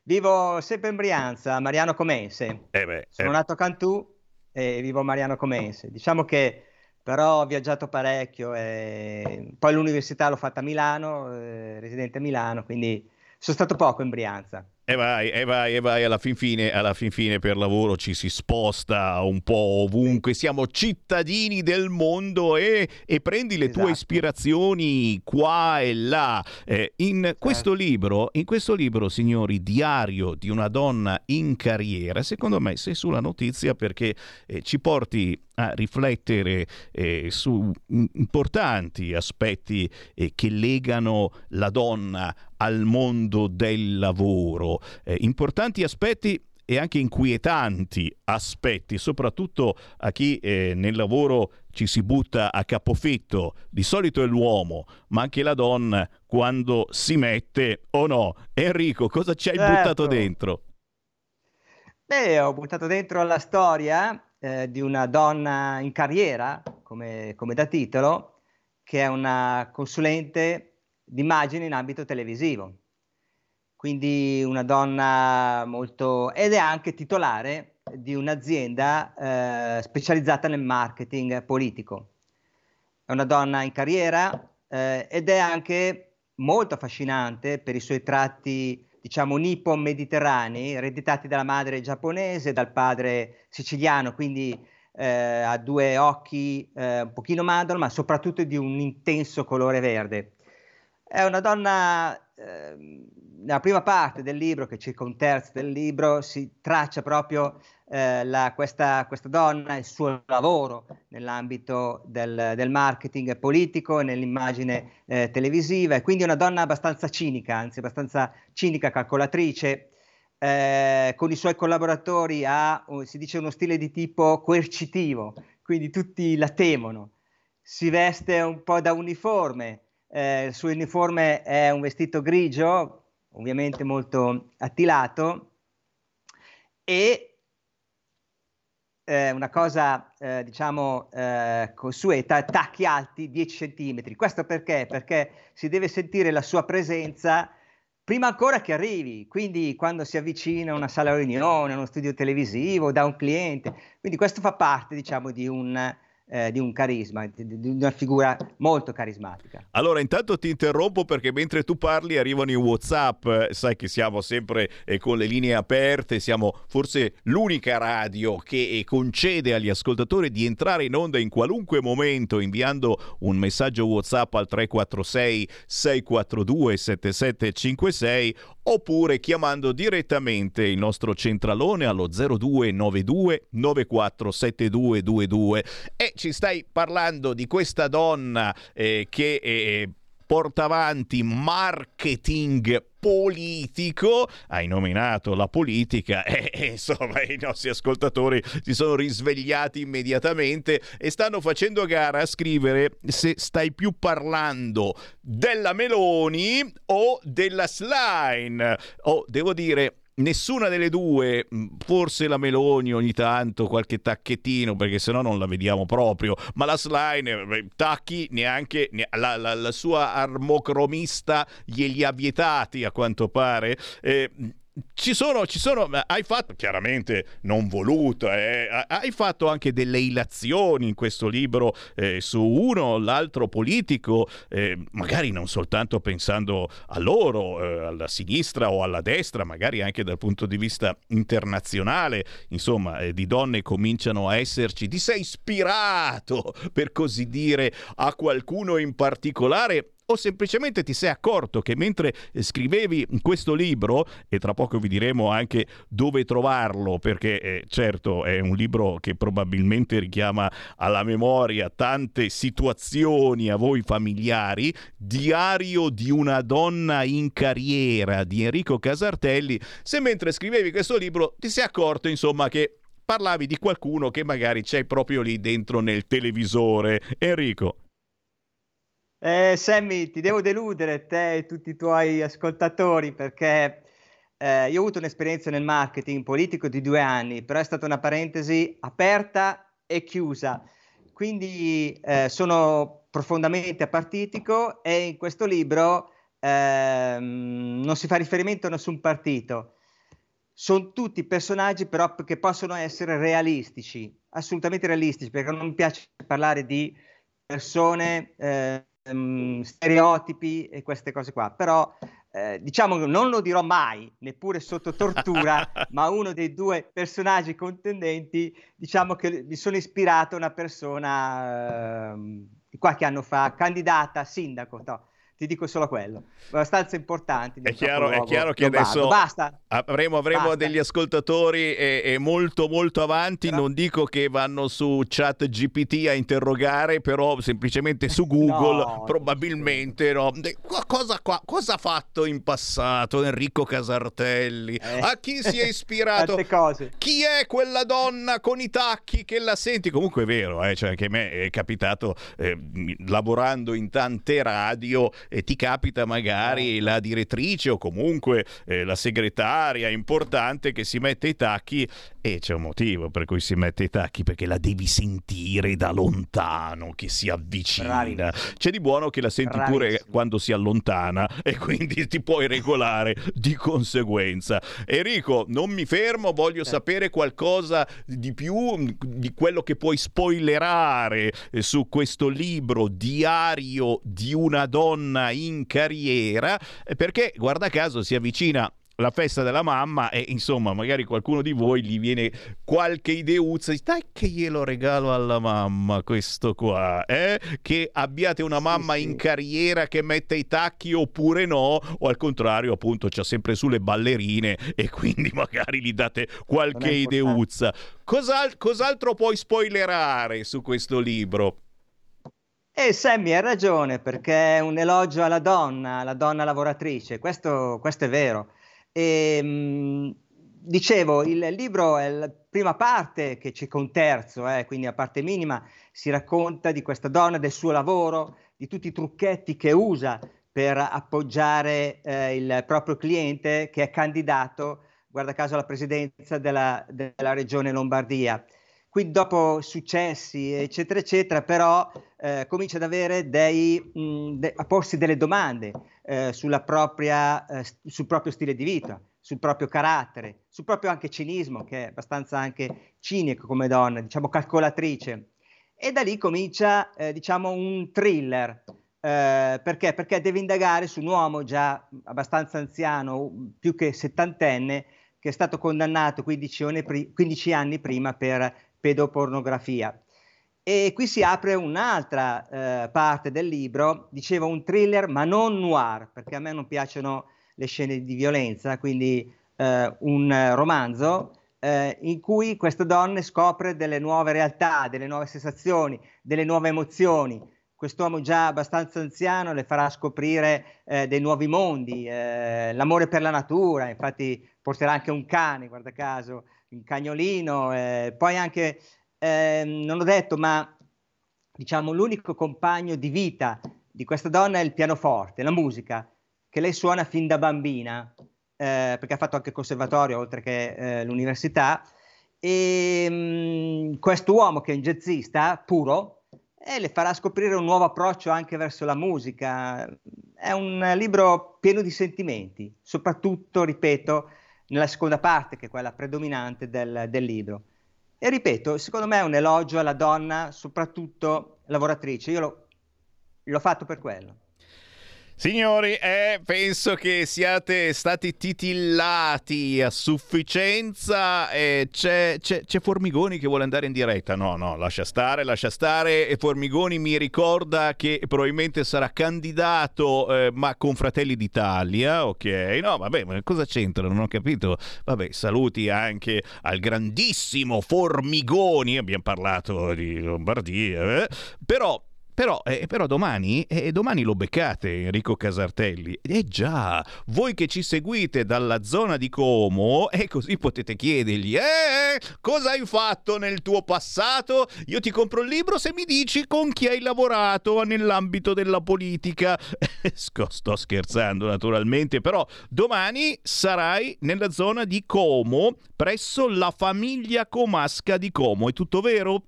Vivo sempre in Brianza, Mariano Comense. Eh beh, Sono eh. nato a Cantù e vivo a Mariano Comense. Diciamo che però ho viaggiato parecchio e poi l'università l'ho fatta a Milano, eh, residente a Milano, quindi sono stato poco in Brianza. E vai, e vai, e vai, alla fin, fine, alla fin fine per lavoro ci si sposta un po' ovunque, siamo cittadini del mondo e, e prendi le esatto. tue ispirazioni qua e là. Eh, in, certo. questo libro, in questo libro, signori, Diario di una donna in carriera, secondo me sei sulla notizia perché eh, ci porti a riflettere eh, su importanti aspetti eh, che legano la donna al mondo del lavoro eh, importanti aspetti e anche inquietanti aspetti, soprattutto a chi eh, nel lavoro ci si butta a capofitto. Di solito è l'uomo, ma anche la donna quando si mette o no. Enrico, cosa ci hai certo. buttato dentro? Beh, ho buttato dentro la storia eh, di una donna in carriera, come, come da titolo, che è una consulente d'immagine in ambito televisivo quindi una donna molto... ed è anche titolare di un'azienda eh, specializzata nel marketing politico. È una donna in carriera eh, ed è anche molto affascinante per i suoi tratti, diciamo, nippon-mediterranei, ereditati dalla madre giapponese, dal padre siciliano, quindi eh, ha due occhi eh, un pochino mandorlo, ma soprattutto di un intenso colore verde. È una donna eh, nella prima parte del libro, che è circa un terzo del libro, si traccia proprio eh, la, questa, questa, donna, il suo lavoro nell'ambito del, del marketing politico nell'immagine eh, televisiva, e quindi è una donna abbastanza cinica, anzi abbastanza cinica, calcolatrice. Eh, con i suoi collaboratori ha, si dice, uno stile di tipo coercitivo, quindi tutti la temono. Si veste un po' da uniforme, eh, il suo uniforme è un vestito grigio, ovviamente molto attilato, e eh, una cosa, eh, diciamo, eh, consueta, tacchi alti 10 cm. Questo perché? Perché si deve sentire la sua presenza prima ancora che arrivi, quindi quando si avvicina a una sala riunione, a uno studio televisivo, da un cliente. Quindi questo fa parte, diciamo, di un eh, di un carisma, di, una figura molto carismatica. Allora, intanto ti interrompo perché mentre tu parli arrivano i WhatsApp, sai che siamo sempre eh, con le linee aperte, siamo forse l'unica radio che eh, concede agli ascoltatori di entrare in onda in qualunque momento inviando un messaggio WhatsApp al 346 642 7756 oppure chiamando direttamente il nostro centralone allo 0292 947222 e ci stai parlando di questa donna eh, che eh, porta avanti marketing politico, hai nominato la politica e, insomma i nostri ascoltatori si sono risvegliati immediatamente e stanno facendo gara a scrivere se stai più parlando della Meloni o della Slime. Oh, devo dire Nessuna delle due, mm, forse la Meloni ogni tanto, qualche tacchettino, perché sennò non la vediamo proprio, ma la Slime, tacchi neanche, la, la, la sua armocromista glieli ha vietati a quanto pare. Eh, ci sono, ci sono, hai fatto chiaramente non voluto, eh, hai fatto anche delle ilazioni in questo libro eh, su uno o l'altro politico, eh, magari non soltanto pensando a loro, eh, alla sinistra o alla destra, magari anche dal punto di vista internazionale, insomma, eh, di donne cominciano a esserci, ti sei ispirato, per così dire, a qualcuno in particolare o semplicemente ti sei accorto che mentre scrivevi questo libro, e tra poco vi diremo anche dove trovarlo, perché eh, certo è un libro che probabilmente richiama alla memoria tante situazioni a voi familiari, Diario di una donna in carriera di Enrico Casartelli, se mentre scrivevi questo libro ti sei accorto insomma che parlavi di qualcuno che magari c'è proprio lì dentro nel televisore. Enrico. Eh, Sammy, ti devo deludere te e tutti i tuoi ascoltatori perché eh, io ho avuto un'esperienza nel marketing politico di due anni, però è stata una parentesi aperta e chiusa. Quindi eh, sono profondamente apartitico e in questo libro ehm, non si fa riferimento a nessun partito. Sono tutti personaggi però che possono essere realistici, assolutamente realistici, perché non mi piace parlare di persone eh, um, stereotipi e queste cose qua, però eh, diciamo che non lo dirò mai, neppure sotto tortura, ma uno dei due personaggi contendenti, diciamo che mi sono ispirato a una persona eh, qualche anno fa, candidata a sindaco, no, ti dico solo quello, abbastanza importanti. È chiaro, è chiaro che adesso avremo, avremo Basta. degli ascoltatori e, e, molto molto avanti, Però... non dico che vanno su chat GPT a interrogare, però semplicemente su Google no, probabilmente no. Cosa, cosa, ha fatto in passato Enrico Casartelli? Eh. A chi si è ispirato? Chi è quella donna con i tacchi che la senti? Comunque è vero, eh, cioè anche a me è capitato eh, lavorando in tante radio e ti capita magari la direttrice o comunque eh, la segretaria importante che si mette i tacchi e c'è un motivo per cui si mette i tacchi perché la devi sentire da lontano che si avvicina. Bravissimo. C'è di buono che la senti Bravissimo. pure quando si allontana e quindi ti puoi regolare di conseguenza. Enrico, non mi fermo, voglio sapere qualcosa di più di quello che puoi spoilerare eh, su questo libro Diario di una donna in carriera, eh, perché guarda caso si avvicina la festa della mamma e insomma magari qualcuno di voi gli viene qualche ideuzza dai che glielo regalo alla mamma questo qua eh? che abbiate una mamma in carriera che mette i tacchi oppure no o al contrario appunto c'ha sempre sulle ballerine e quindi magari gli date qualche ideuzza Cos'al- cos'altro puoi spoilerare su questo libro? E Sammy ha ragione perché è un elogio alla donna, alla donna lavoratrice, questo, questo è vero. E, mh, dicevo, il libro è la prima parte che circa un terzo, eh, quindi a parte minima, si racconta di questa donna, del suo lavoro, di tutti i trucchetti che usa per appoggiare eh, il proprio cliente che è candidato, guarda caso, alla presidenza della, della regione Lombardia. Quindi dopo successi, eccetera, eccetera, però eh, comincia ad avere dei, mh, de- a porsi delle domande eh, propria, eh, sul proprio stile di vita, sul proprio carattere, sul proprio anche cinismo, che è abbastanza anche cinico come donna, diciamo calcolatrice. E da lì comincia, eh, diciamo, un thriller. Eh, perché? Perché deve indagare su un uomo già abbastanza anziano, più che settantenne, che è stato condannato 15 anni, pri- 15 anni prima per pedopornografia. E qui si apre un'altra eh, parte del libro, dicevo un thriller ma non noir, perché a me non piacciono le scene di violenza, quindi eh, un romanzo eh, in cui questa donna scopre delle nuove realtà, delle nuove sensazioni, delle nuove emozioni. Quest'uomo già abbastanza anziano le farà scoprire eh, dei nuovi mondi, eh, l'amore per la natura, infatti porterà anche un cane, guarda caso, un cagnolino, eh, poi anche, ehm, non l'ho detto, ma diciamo l'unico compagno di vita di questa donna è il pianoforte, la musica, che lei suona fin da bambina eh, perché ha fatto anche il conservatorio oltre che eh, l'università, e mh, mm, quest'uomo che è un jazzista puro e le farà scoprire un nuovo approccio anche verso la musica. È un libro pieno di sentimenti, soprattutto, ripeto, nella seconda parte, che è quella predominante del, del libro. E ripeto, secondo me è un elogio alla donna, soprattutto lavoratrice. Io l'ho, l'ho fatto per quello. Signori, eh, penso che siate stati titillati a sufficienza. Eh, c'è, c'è, c'è, Formigoni che vuole andare in diretta. No, no, lascia stare, lascia stare. E Formigoni mi ricorda che probabilmente sarà candidato, eh, ma con Fratelli d'Italia. Ok, no, vabbè, ma cosa c'entra? Non ho capito. Vabbè, saluti anche al grandissimo Formigoni. Abbiamo parlato di Lombardia, eh. però però, eh, però domani, eh, domani, lo beccate Enrico Casartelli. Eh già, voi che ci seguite dalla zona di Como, e eh, così potete chiedergli, eh, cosa hai fatto nel tuo passato? Io ti compro il libro se mi dici con chi hai lavorato nell'ambito della politica. Sto scherzando naturalmente, però domani sarai nella zona di Como, presso la famiglia Comasca di Como. È tutto vero?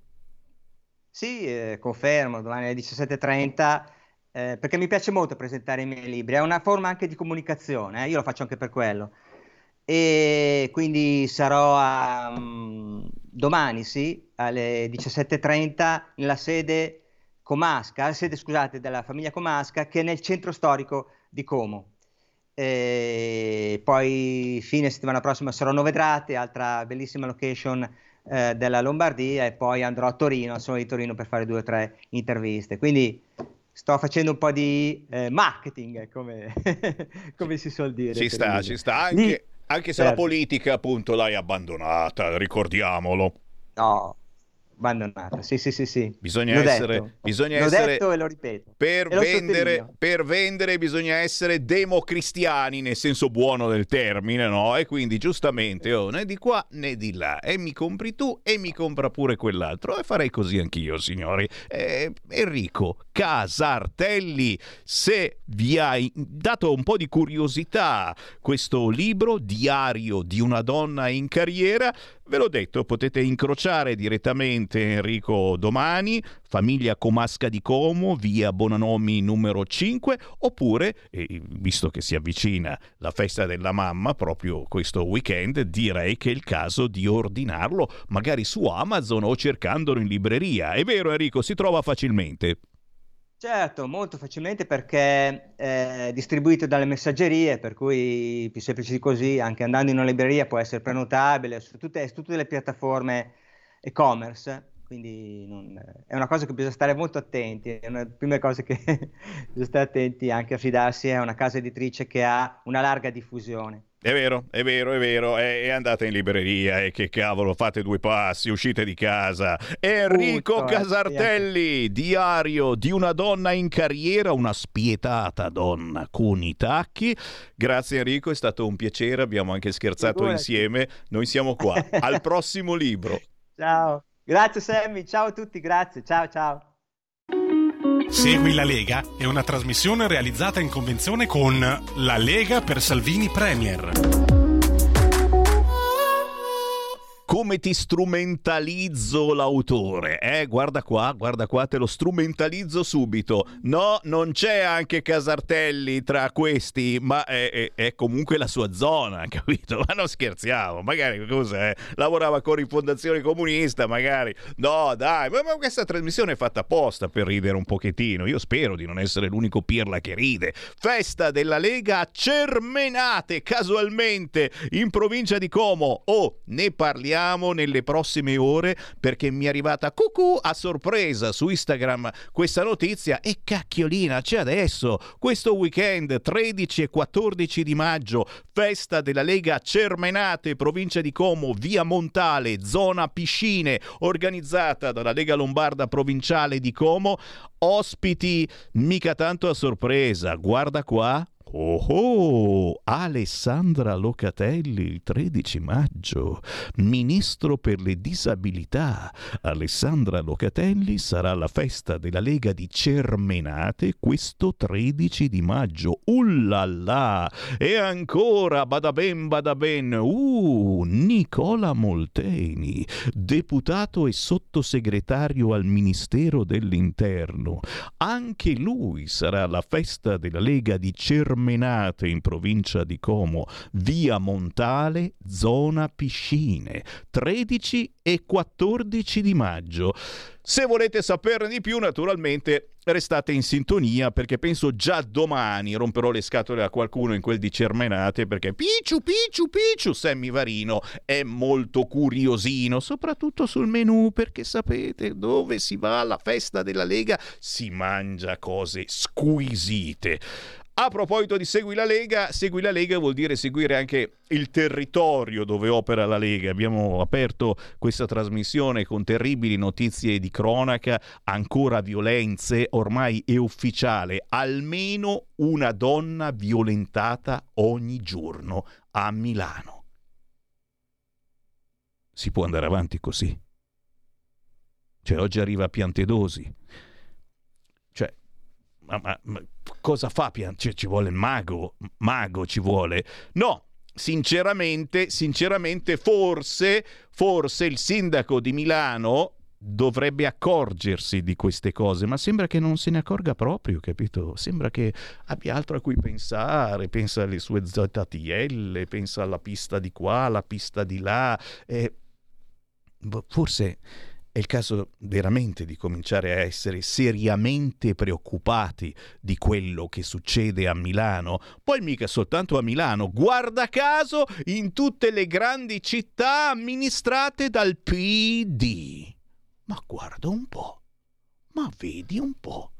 Sì, eh, confermo, domani alle 17.30, eh, perché mi piace molto presentare i miei libri, è una forma anche di comunicazione, eh, io lo faccio anche per quello. E quindi sarò a, um, domani, sì, alle 17.30 nella sede Comasca, sede, scusate, della famiglia Comasca, che è nel centro storico di Como. E poi fine settimana prossima sarò a Novedrate, altra bellissima location eh, della Lombardia e poi andrò a Torino, sono di Torino per fare due o tre interviste. Quindi sto facendo un po' di eh, marketing, come, come, si suol dire. Ci sta, ci sta, anche, Lì, anche se certo. la politica appunto l'hai abbandonata, ricordiamolo. No, abbandonata. Sì, sì, sì, sì. Bisogna l'ho essere, detto. bisogna l'ho essere detto e lo ripeto. Per, e vendere, lo per vendere bisogna essere democristiani nel senso buono del termine, no? E quindi giustamente, oh, né di qua né di là. E mi compri tu e mi compra pure quell'altro. E farei così anch'io, signori. Eh, Enrico Casartelli, se vi ha dato un po' di curiosità questo libro, Diario di una donna in carriera, Ve l'ho detto, potete incrociare direttamente Enrico domani, famiglia Comasca di Como, via Bonanomi numero 5, oppure, visto che si avvicina la festa della mamma proprio questo weekend, direi che è il caso di ordinarlo magari su Amazon o cercandolo in libreria. È vero Enrico, si trova facilmente. Certo, molto facilmente perché è distribuito dalle messaggerie, per cui più semplice di così, anche andando in una libreria può essere prenotabile su tutte, su tutte le piattaforme e-commerce, quindi non, è una cosa che bisogna stare molto attenti, è una delle prime cose che bisogna stare attenti anche a fidarsi, è una casa editrice che ha una larga diffusione. È vero, è vero, è vero. E, e andate in libreria e che cavolo, fate due passi, uscite di casa. Enrico Tutto, Casartelli, eh, diario di una donna in carriera, una spietata donna con i tacchi. Grazie Enrico, è stato un piacere, abbiamo anche scherzato Figurati. insieme. Noi siamo qua. Al prossimo libro. Ciao. Grazie Sammy, ciao a tutti, grazie. Ciao ciao. Segui la Lega è una trasmissione realizzata in convenzione con La Lega per Salvini Premier come ti strumentalizzo l'autore. Eh, guarda qua, guarda qua, te lo strumentalizzo subito. No, non c'è anche Casartelli tra questi, ma è, è, è comunque la sua zona, capito? Ma non scherziamo, magari cos'è? Lavorava con Rifondazione Comunista, magari. No, dai, ma, ma questa trasmissione è fatta apposta per ridere un pochettino. Io spero di non essere l'unico pirla che ride. Festa della Lega a Cermenate, casualmente, in provincia di Como. Oh, ne parliamo vediamo nelle prossime ore perché mi è arrivata cucù a sorpresa su Instagram questa notizia. E cacchiolina c'è adesso? Questo weekend 13 e 14 di maggio festa della Lega Cermenate provincia di Como via Montale zona piscine organizzata dalla Lega Lombarda provinciale di Como. Ospiti mica tanto a sorpresa guarda qua Oh, oh, Alessandra Locatelli il 13 maggio, ministro per le disabilità. Alessandra Locatelli sarà alla festa della Lega di Cermenate questo 13 di maggio. Ullala! E ancora, bada ben, bada ben, uh, Nicola Molteni, deputato e sottosegretario al Ministero dell'Interno. Anche lui sarà alla festa della Lega di Cermenate Menate in provincia di Como, via Montale, zona piscine, 13 e 14 di maggio. Se volete saperne di più, naturalmente restate in sintonia perché penso già domani romperò le scatole a qualcuno in quel di Cermenate perché Picciu, Picciu, Picciu, Sammy Varino è molto curiosino, soprattutto sul menù perché sapete dove si va alla festa della Lega si mangia cose squisite. A proposito di Segui la Lega, Segui la Lega vuol dire seguire anche il territorio dove opera la Lega. Abbiamo aperto questa trasmissione con terribili notizie di cronaca, ancora violenze, ormai è ufficiale, almeno una donna violentata ogni giorno a Milano. Si può andare avanti così. Cioè oggi arriva a Piantedosi. Ma, ma, ma cosa fa? Cioè, ci vuole il mago, mago ci vuole. No, sinceramente, sinceramente, forse, forse il sindaco di Milano dovrebbe accorgersi di queste cose, ma sembra che non se ne accorga proprio, capito? Sembra che abbia altro a cui pensare, pensa alle sue ZTL, pensa alla pista di qua, alla pista di là. Eh, forse è il caso veramente di cominciare a essere seriamente preoccupati di quello che succede a Milano. Poi mica soltanto a Milano, guarda caso in tutte le grandi città amministrate dal PD. Ma guarda un po', ma vedi un po'.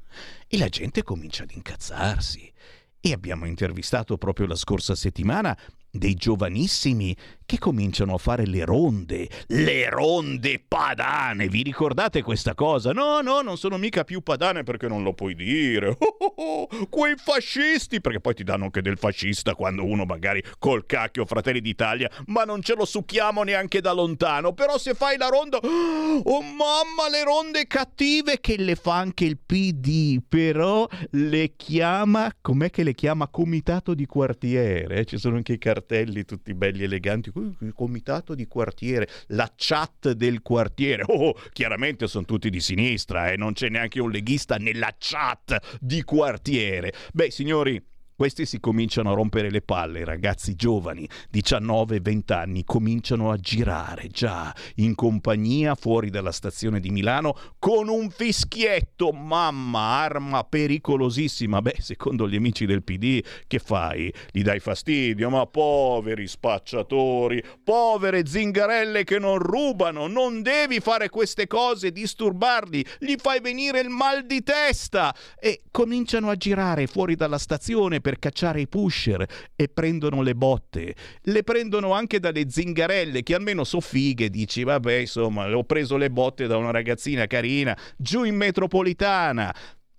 E la gente comincia ad incazzarsi. E abbiamo intervistato proprio la scorsa settimana dei giovanissimi che cominciano a fare le ronde, le ronde padane. Vi ricordate questa cosa? No, no, non sono mica più padane perché non lo puoi dire. Oh, oh, oh, quei fascisti, perché poi ti danno anche del fascista quando uno magari col cacchio Fratelli d'Italia, ma non ce lo succhiamo neanche da lontano. Però se fai la ronda, oh mamma, le ronde cattive che le fa anche il PD, però le chiama, com'è che le chiama? Comitato di quartiere. Ci sono anche i cartelli tutti belli eleganti il comitato di quartiere, la chat del quartiere. Oh, chiaramente sono tutti di sinistra e eh? non c'è neanche un leghista nella chat di quartiere. Beh, signori, questi si cominciano a rompere le palle, ragazzi giovani, 19-20 anni, cominciano a girare già in compagnia fuori dalla stazione di Milano con un fischietto, mamma, arma pericolosissima. Beh, secondo gli amici del PD, che fai? Gli dai fastidio, ma poveri spacciatori, povere zingarelle che non rubano, non devi fare queste cose, disturbarli, gli fai venire il mal di testa e cominciano a girare fuori dalla stazione per cacciare i pusher e prendono le botte. Le prendono anche dalle zingarelle che almeno so fighe, dici vabbè insomma ho preso le botte da una ragazzina carina giù in metropolitana.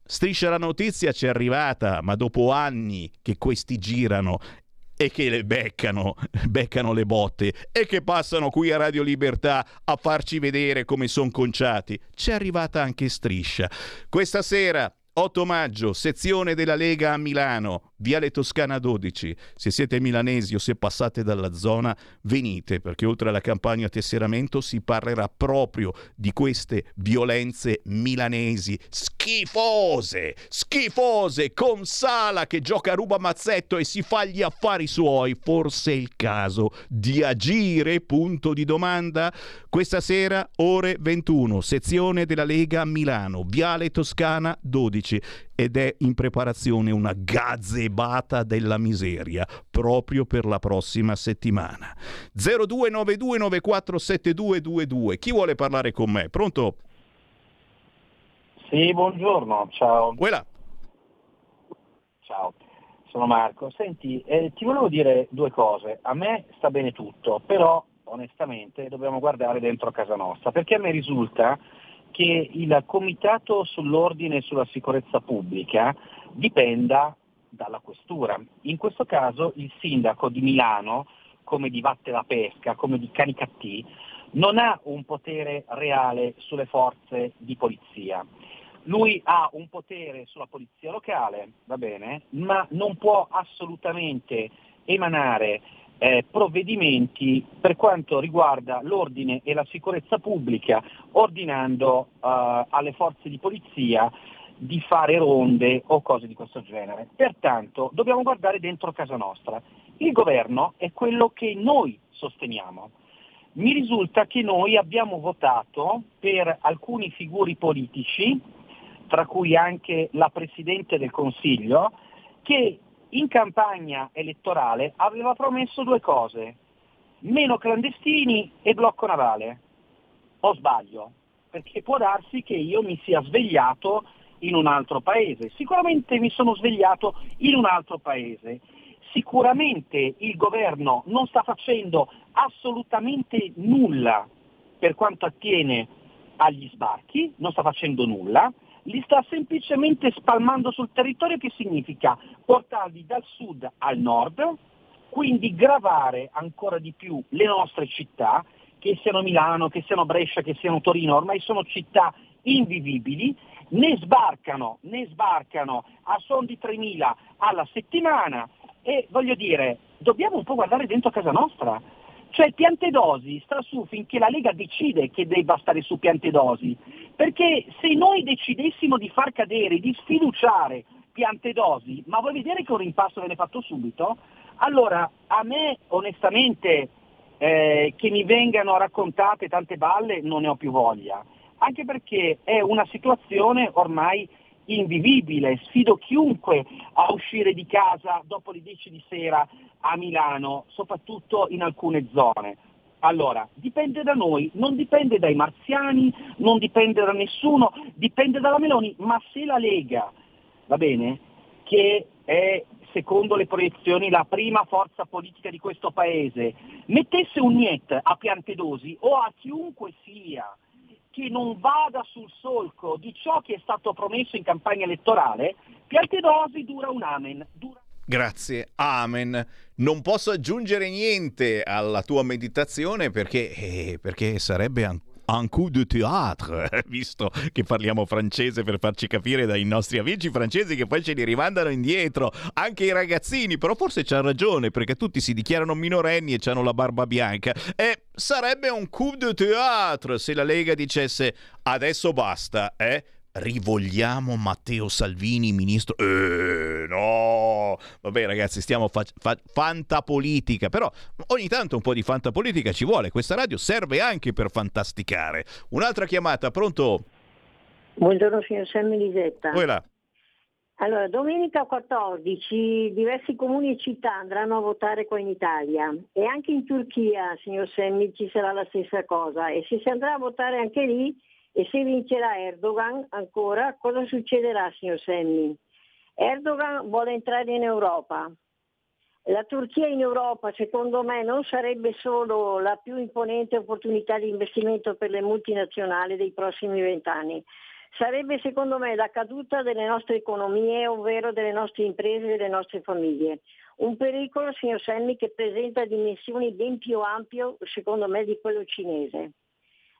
Striscia la notizia ci è arrivata, ma dopo anni che questi girano e che le beccano, beccano le botte e che passano qui a Radio Libertà a farci vedere come sono conciati. C'è arrivata anche Striscia. Questa sera 8 maggio, sezione della Lega a Milano, Viale Toscana 12. Se siete milanesi o se passate dalla zona, venite perché oltre alla campagna tesseramento si parlerà proprio di queste violenze milanesi schifose, schifose, con Sala che gioca a ruba mazzetto e si fa gli affari suoi. Forse è il caso di agire? Punto di domanda. Questa sera, ore 21, sezione della Lega Milano, Viale Toscana 12. Ed è in preparazione una gazebata della miseria proprio per la prossima settimana. 0292947222. Chi vuole parlare con me? Pronto? Sì, buongiorno, ciao. Quella. Ciao, sono Marco. Senti, eh, ti volevo dire due cose. A me sta bene tutto, però onestamente dobbiamo guardare dentro casa nostra, perché a me risulta che il comitato sull'ordine e sulla sicurezza pubblica dipenda dalla questura. In questo caso il sindaco di Milano, come di Vatte la Pesca, come di Canicattì, non ha un potere reale sulle forze di polizia. Lui ha un potere sulla polizia locale, va bene, ma non può assolutamente emanare eh, provvedimenti per quanto riguarda l'ordine e la sicurezza pubblica, ordinando eh, alle forze di polizia di fare ronde o cose di questo genere. Pertanto dobbiamo guardare dentro casa nostra. Il governo è quello che noi sosteniamo. Mi risulta che noi abbiamo votato per alcuni figuri politici, tra cui anche la Presidente del Consiglio, che in campagna elettorale aveva promesso due cose, meno clandestini e blocco navale. O sbaglio? Perché può darsi che io mi sia svegliato in un altro paese. Sicuramente mi sono svegliato in un altro paese. Sicuramente il governo non sta facendo assolutamente nulla per quanto attiene agli sbarchi, non sta facendo nulla, li sta semplicemente spalmando sul territorio che significa portarli dal sud al nord, quindi gravare ancora di più le nostre città, che siano Milano, che siano Brescia, che siano Torino, ormai sono città invivibili, ne sbarcano, ne sbarcano a son di 3.000 alla settimana e voglio dire, dobbiamo un po' guardare dentro casa nostra. Cioè Piantedosi sta su finché la Lega decide che debba stare su Piantedosi, perché se noi decidessimo di far cadere, di sfiduciare Piantedosi, ma vuoi vedere che un rimpasto viene fatto subito? Allora a me onestamente eh, che mi vengano raccontate tante balle non ne ho più voglia, anche perché è una situazione ormai invivibile, sfido chiunque a uscire di casa dopo le 10 di sera a Milano, soprattutto in alcune zone. Allora, dipende da noi, non dipende dai marziani, non dipende da nessuno, dipende dalla Meloni, ma se la Lega, va bene, che è secondo le proiezioni la prima forza politica di questo paese, mettesse un niet a Piantedosi o a chiunque sia che non vada sul solco di ciò che è stato promesso in campagna elettorale, Piantedosi dura un amen. Dura... Grazie, amen. Non posso aggiungere niente alla tua meditazione perché, eh, perché sarebbe ancora un coup de théâtre, visto che parliamo francese per farci capire dai nostri amici francesi che poi ce li rimandano indietro, anche i ragazzini, però forse c'ha ragione perché tutti si dichiarano minorenni e hanno la barba bianca. E sarebbe un coup de théâtre se la Lega dicesse adesso basta, eh? Rivogliamo Matteo Salvini ministro. Eh, no! Vabbè ragazzi, stiamo fa- fa- fantapolitica, però ogni tanto un po' di fantapolitica ci vuole. Questa radio serve anche per fantasticare. Un'altra chiamata, pronto? Buongiorno signor Lisetta. Quella. Allora, domenica 14 diversi comuni e città andranno a votare qua in Italia e anche in Turchia, signor Semmi, ci sarà la stessa cosa e se si andrà a votare anche lì e se vincerà Erdogan ancora, cosa succederà, signor Semmi? Erdogan vuole entrare in Europa. La Turchia in Europa, secondo me, non sarebbe solo la più imponente opportunità di investimento per le multinazionali dei prossimi vent'anni, sarebbe secondo me la caduta delle nostre economie, ovvero delle nostre imprese e delle nostre famiglie. Un pericolo, signor Semmi, che presenta dimensioni ben più ampie, secondo me, di quello cinese.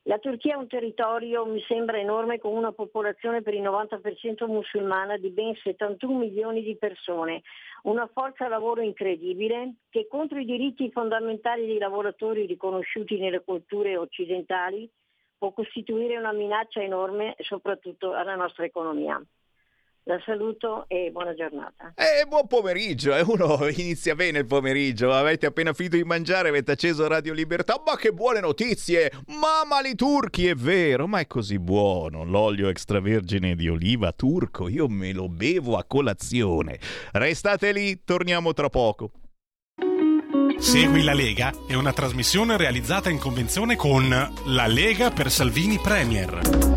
La Turchia è un territorio, mi sembra enorme, con una popolazione per il 90% musulmana di ben 71 milioni di persone, una forza lavoro incredibile che contro i diritti fondamentali dei lavoratori riconosciuti nelle culture occidentali può costituire una minaccia enorme soprattutto alla nostra economia. La saluto e buona giornata. Eh, buon pomeriggio, eh. uno inizia bene il pomeriggio, avete appena finito di mangiare, avete acceso Radio Libertà, ma che buone notizie! Mamma li turchi, è vero, ma è così buono, l'olio extravergine di oliva turco, io me lo bevo a colazione. Restate lì, torniamo tra poco. Segui la Lega è una trasmissione realizzata in convenzione con La Lega per Salvini Premier.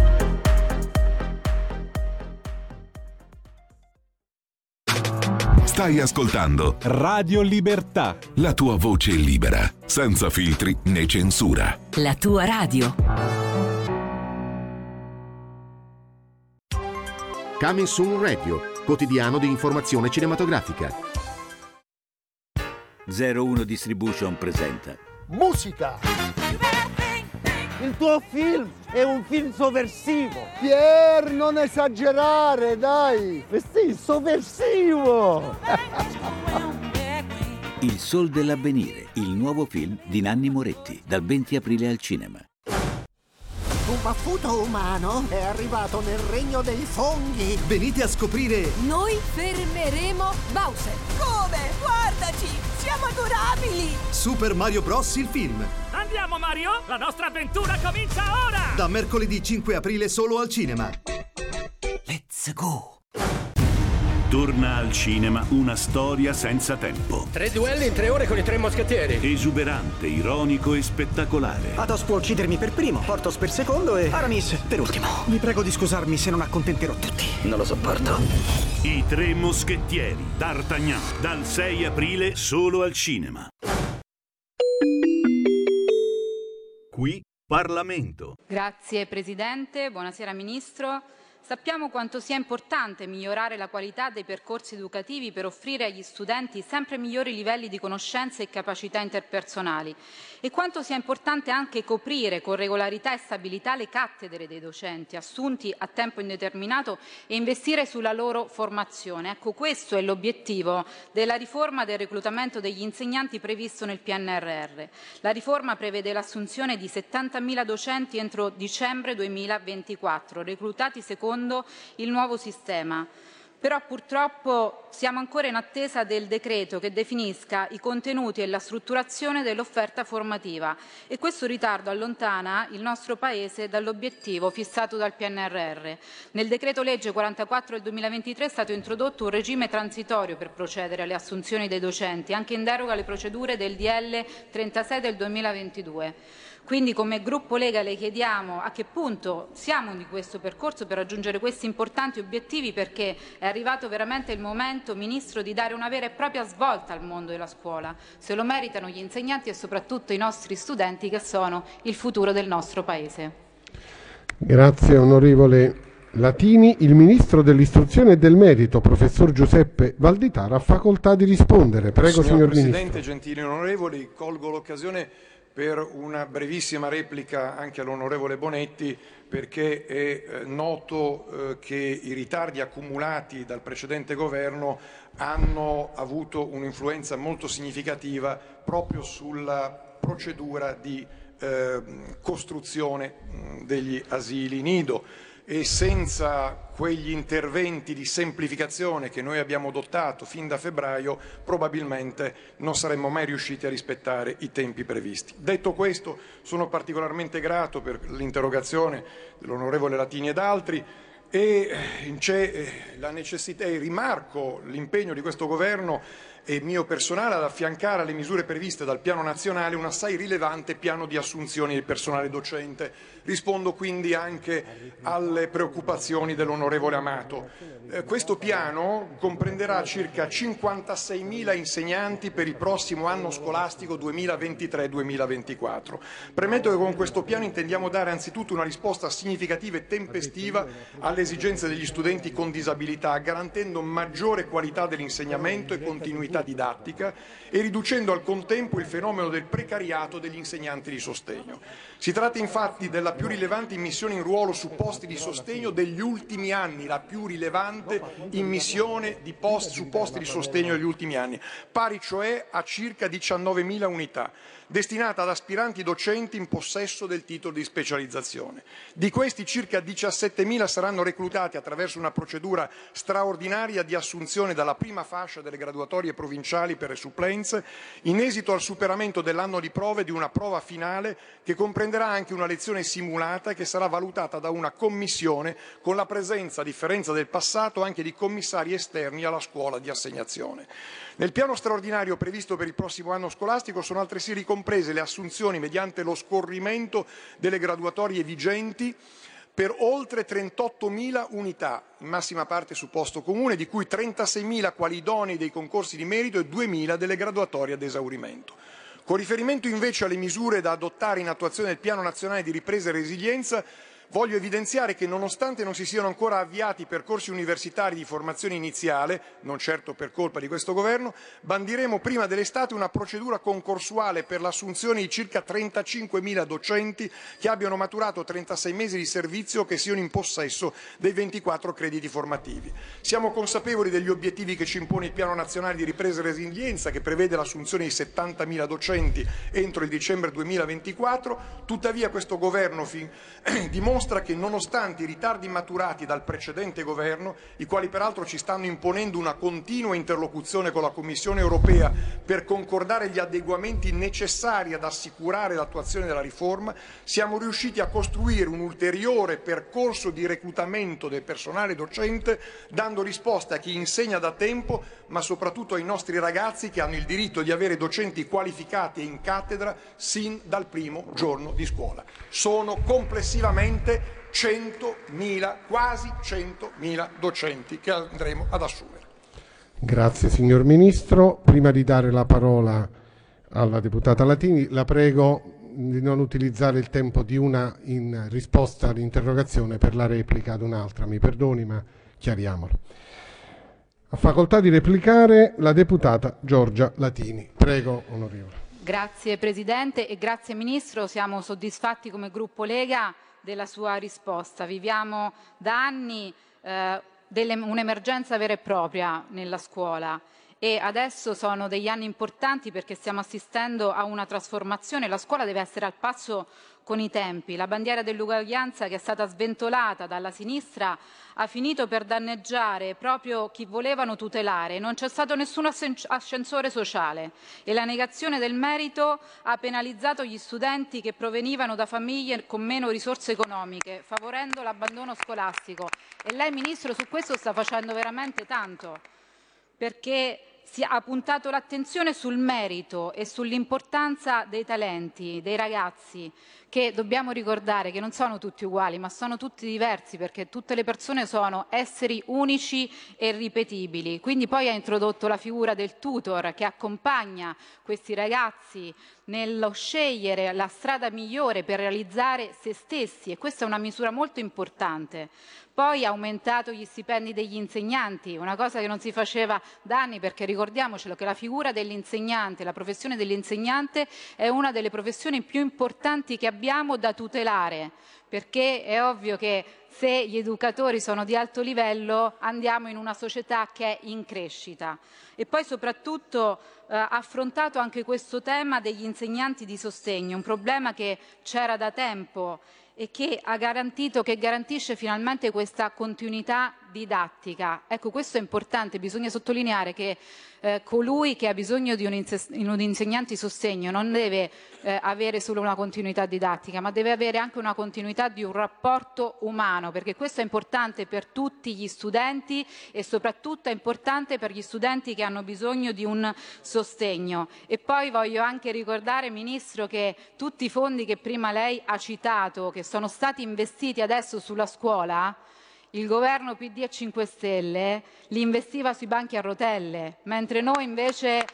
Stai ascoltando Radio Libertà. La tua voce libera, senza filtri né censura. La tua radio. Coming Soon Radio, quotidiano di informazione cinematografica. 01 Distribution presenta Musica! Il tuo film è un film sovversivo! Pier, non esagerare, dai! Sì, sovversivo! Il Sol dell'Avvenire, il nuovo film di Nanni Moretti, dal 20 aprile al cinema. Un baffuto umano è arrivato nel regno dei funghi. Venite a scoprire. Noi fermeremo Bowser. Come? Guardaci! Adorabili! Super Mario Bros. il film. Andiamo Mario, la nostra avventura comincia ora! Da mercoledì 5 aprile solo al cinema. Let's go! Torna al cinema una storia senza tempo. Tre duelli in tre ore con i tre moschettieri. Esuberante, ironico e spettacolare. Athos può uccidermi per primo, Portos per secondo e Aramis per ultimo. Vi prego di scusarmi se non accontenterò tutti. Non lo sopporto. I tre moschettieri, D'Artagnan, dal 6 aprile solo al cinema. Qui Parlamento. Grazie Presidente, buonasera Ministro. Sappiamo quanto sia importante migliorare la qualità dei percorsi educativi per offrire agli studenti sempre migliori livelli di conoscenze e capacità interpersonali e quanto sia importante anche coprire con regolarità e stabilità le cattedre dei docenti assunti a tempo indeterminato e investire sulla loro formazione. Ecco, questo è l'obiettivo della riforma del reclutamento degli insegnanti previsto nel PNRR. La riforma prevede l'assunzione di 70.000 docenti entro dicembre 2024, reclutati secondo il nuovo sistema. Però purtroppo siamo ancora in attesa del decreto che definisca i contenuti e la strutturazione dell'offerta formativa e questo ritardo allontana il nostro Paese dall'obiettivo fissato dal PNRR. Nel decreto legge 44 del 2023 è stato introdotto un regime transitorio per procedere alle assunzioni dei docenti, anche in deroga alle procedure del DL 36 del 2022. Quindi come gruppo Lega le chiediamo a che punto siamo di questo percorso per raggiungere questi importanti obiettivi perché è arrivato veramente il momento, Ministro, di dare una vera e propria svolta al mondo della scuola. Se lo meritano gli insegnanti e soprattutto i nostri studenti che sono il futuro del nostro Paese. Grazie onorevole Latini. Il Ministro dell'Istruzione e del Merito, Professor Giuseppe Valditara, ha facoltà di rispondere. Prego, signor, signor Presidente, Ministro. gentili onorevoli, colgo l'occasione per una brevissima replica anche all'onorevole Bonetti perché è eh, noto eh, che i ritardi accumulati dal precedente governo hanno avuto un'influenza molto significativa proprio sulla procedura di eh, costruzione degli asili nido e senza quegli interventi di semplificazione che noi abbiamo adottato fin da febbraio probabilmente non saremmo mai riusciti a rispettare i tempi previsti. Detto questo sono particolarmente grato per l'interrogazione dell'onorevole Latini ed altri e c'è la necessità e rimarco l'impegno di questo governo e mio personale ad affiancare alle misure previste dal piano nazionale un assai rilevante piano di assunzioni del personale docente. Rispondo quindi anche alle preoccupazioni dell'onorevole Amato. Eh, questo piano comprenderà circa 56.000 insegnanti per il prossimo anno scolastico 2023-2024. Premetto che con questo piano intendiamo dare anzitutto una risposta significativa e tempestiva alle esigenze degli studenti con disabilità, garantendo maggiore qualità dell'insegnamento e continuità didattica e riducendo al contempo il fenomeno del precariato degli insegnanti di sostegno. Si tratta infatti della più rilevante immissione in ruolo su posti di sostegno degli ultimi anni, la più rilevante immissione di post, su posti di sostegno degli ultimi anni, pari cioè a circa 19.000 unità destinata ad aspiranti docenti in possesso del titolo di specializzazione. Di questi circa 17.000 saranno reclutati attraverso una procedura straordinaria di assunzione dalla prima fascia delle graduatorie provinciali per le supplenze, in esito al superamento dell'anno di prove di una prova finale che comprenderà anche una lezione simulata che sarà valutata da una commissione con la presenza, a differenza del passato, anche di commissari esterni alla scuola di assegnazione. Nel piano straordinario previsto per il prossimo anno scolastico sono altresì ricomprese le assunzioni mediante lo scorrimento delle graduatorie vigenti per oltre 38.000 unità, in massima parte su posto comune, di cui 36.000 quali idonei dei concorsi di merito e 2.000 delle graduatorie ad esaurimento. Con riferimento invece alle misure da adottare in attuazione del Piano nazionale di ripresa e resilienza, Voglio evidenziare che nonostante non si siano ancora avviati percorsi universitari di formazione iniziale, non certo per colpa di questo Governo, bandiremo prima dell'estate una procedura concorsuale per l'assunzione di circa 35.000 docenti che abbiano maturato 36 mesi di servizio o che siano in possesso dei 24 crediti formativi. Siamo consapevoli degli obiettivi che ci impone il Piano nazionale di ripresa e resilienza che prevede l'assunzione di 70.000 docenti entro il dicembre 2024, tuttavia questo Governo dimostra dimostra che nonostante i ritardi maturati dal precedente governo, i quali peraltro ci stanno imponendo una continua interlocuzione con la Commissione europea per concordare gli adeguamenti necessari ad assicurare l'attuazione della riforma, siamo riusciti a costruire un ulteriore percorso di reclutamento del personale docente, dando risposta a chi insegna da tempo, ma soprattutto ai nostri ragazzi che hanno il diritto di avere docenti qualificati in cattedra sin dal primo giorno di scuola. Sono complessivamente 100.000, quasi 100.000 docenti che andremo ad assumere. Grazie signor Ministro. Prima di dare la parola alla deputata Latini, la prego di non utilizzare il tempo di una in risposta all'interrogazione per la replica ad un'altra. Mi perdoni, ma chiariamolo. Ha facoltà di replicare la deputata Giorgia Latini. Prego, onorevole. Grazie Presidente e grazie Ministro. Siamo soddisfatti come gruppo Lega della sua risposta. Viviamo da anni eh, un'emergenza vera e propria nella scuola e adesso sono degli anni importanti perché stiamo assistendo a una trasformazione. La scuola deve essere al passo con i tempi. La bandiera dell'uguaglianza che è stata sventolata dalla sinistra ha finito per danneggiare proprio chi volevano tutelare. Non c'è stato nessun ascensore sociale e la negazione del merito ha penalizzato gli studenti che provenivano da famiglie con meno risorse economiche, favorendo l'abbandono scolastico. E lei, Ministro, su questo sta facendo veramente tanto, perché si ha puntato l'attenzione sul merito e sull'importanza dei talenti, dei ragazzi, che dobbiamo ricordare che non sono tutti uguali, ma sono tutti diversi perché tutte le persone sono esseri unici e ripetibili. Quindi poi ha introdotto la figura del tutor che accompagna questi ragazzi nello scegliere la strada migliore per realizzare se stessi e questa è una misura molto importante. Poi ha aumentato gli stipendi degli insegnanti, una cosa che non si faceva da anni perché ricordiamocelo che la figura dell'insegnante, la professione dell'insegnante è una delle professioni più importanti che abbiamo da tutelare, perché è ovvio che se gli educatori sono di alto livello andiamo in una società che è in crescita. E poi soprattutto eh, affrontato anche questo tema degli insegnanti di sostegno, un problema che c'era da tempo e che che garantisce finalmente questa continuità didattica. Ecco, questo è importante, bisogna sottolineare che eh, colui che ha bisogno di un, inse- un insegnante di sostegno non deve eh, avere solo una continuità didattica, ma deve avere anche una continuità di un rapporto umano, perché questo è importante per tutti gli studenti e soprattutto è importante per gli studenti che hanno bisogno di un sostegno. E poi voglio anche ricordare, Ministro, che tutti i fondi che prima lei ha citato, che sono stati investiti adesso sulla scuola, il governo PD e 5 Stelle li investiva sui banchi a rotelle, mentre noi invece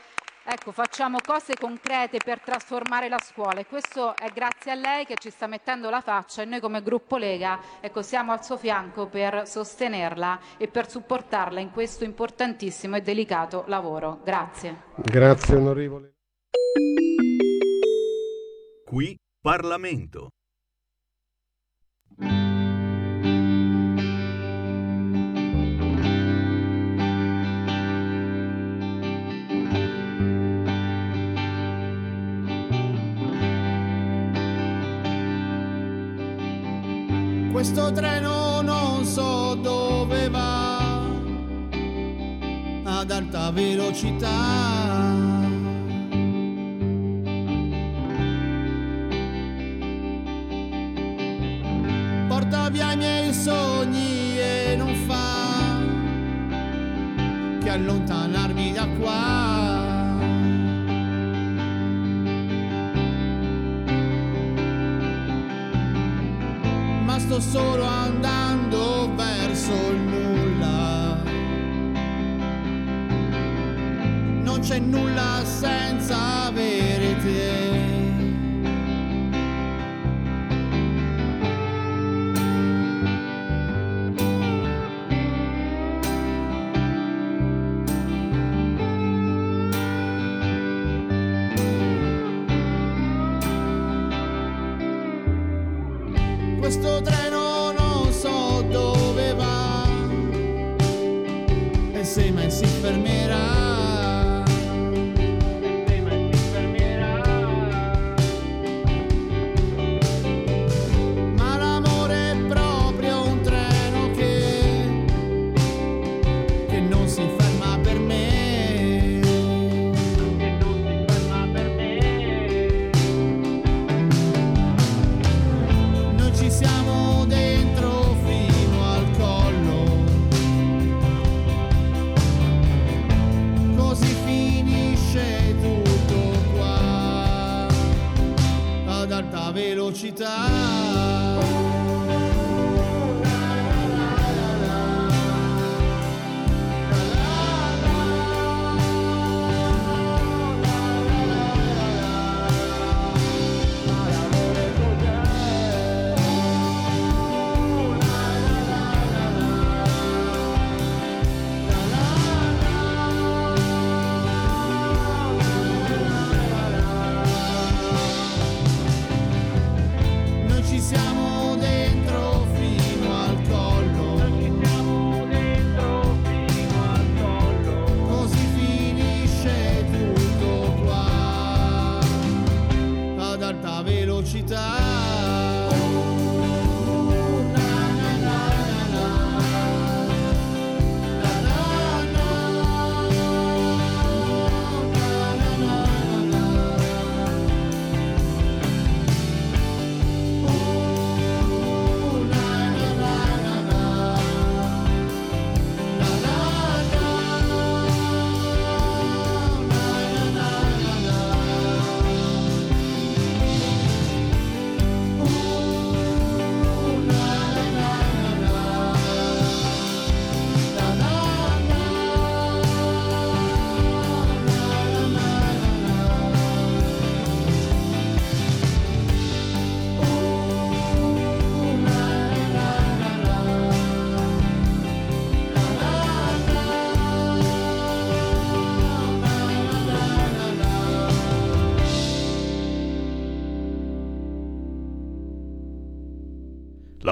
ecco, facciamo cose concrete per trasformare la scuola e questo è grazie a lei che ci sta mettendo la faccia e noi come gruppo Lega ecco, siamo al suo fianco per sostenerla e per supportarla in questo importantissimo e delicato lavoro. Grazie. Grazie onorevole. Qui Parlamento. Questo treno non so dove va, ad alta velocità. Porta via i miei sogni e non fa che allontanarmi da qua. Sto solo andando verso il nulla. Non c'è nulla senza avere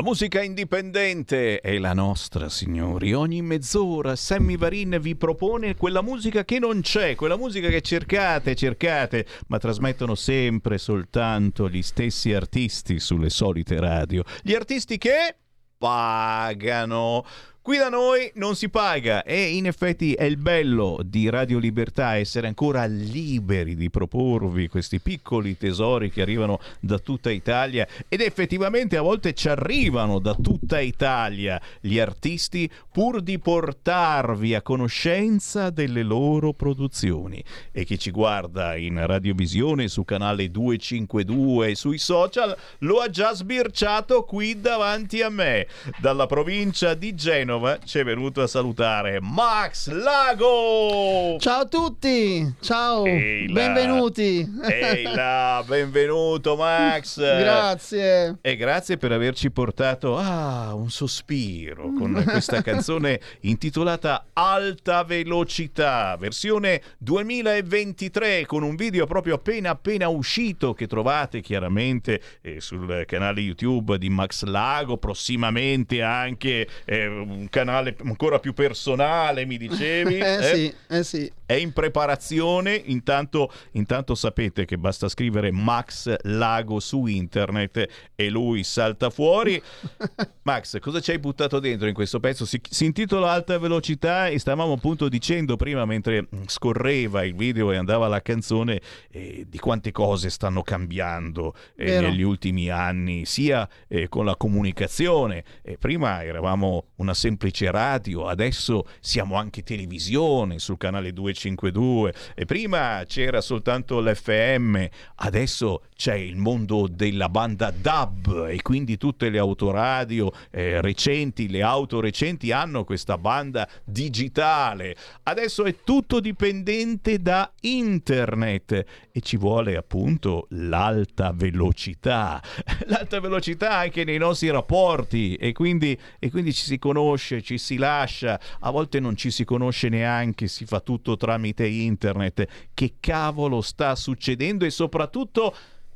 musica indipendente è la nostra, signori. Ogni mezz'ora Sammy Varin vi propone quella musica che non c'è, quella musica che cercate, cercate, ma trasmettono sempre soltanto gli stessi artisti sulle solite radio. Gli artisti che pagano Qui da noi non si paga e in effetti è il bello di Radio Libertà essere ancora liberi di proporvi questi piccoli tesori che arrivano da tutta Italia ed effettivamente a volte ci arrivano da tutta Italia gli artisti pur di portarvi a conoscenza delle loro produzioni. E chi ci guarda in radiovisione su canale 252 e sui social lo ha già sbirciato qui davanti a me. Dalla provincia di Genova ci è venuto a salutare Max Lago! Ciao a tutti! Ciao! Ehi. Benvenuti! Ehi là, benvenuto Max! Grazie! E grazie per averci portato ah, un sospiro con questa canzone intitolata Alta Velocità, versione 2023 con un video proprio appena appena uscito che trovate chiaramente eh, sul canale YouTube di Max Lago, prossimamente anche eh, un canale ancora più personale, mi dicevi? Eh, sì, eh sì. È in preparazione, intanto, intanto sapete che basta scrivere Max Lago su internet e lui salta fuori. Max, cosa ci hai buttato dentro in questo pezzo? Si, si intitola Alta Velocità e stavamo appunto dicendo prima mentre scorreva il video e andava la canzone eh, di quante cose stanno cambiando eh, negli ultimi anni, sia eh, con la comunicazione. Eh, prima eravamo una semplice radio, adesso siamo anche televisione sul canale 252 e prima c'era soltanto l'FM, adesso c'è il mondo della banda DAB e quindi tutte le autoradio eh, recenti, le auto recenti hanno questa banda digitale. Adesso è tutto dipendente da internet e ci vuole appunto l'alta velocità. L'alta velocità anche nei nostri rapporti e quindi, e quindi ci si conosce, ci si lascia, a volte non ci si conosce neanche, si fa tutto tramite internet. Che cavolo sta succedendo e soprattutto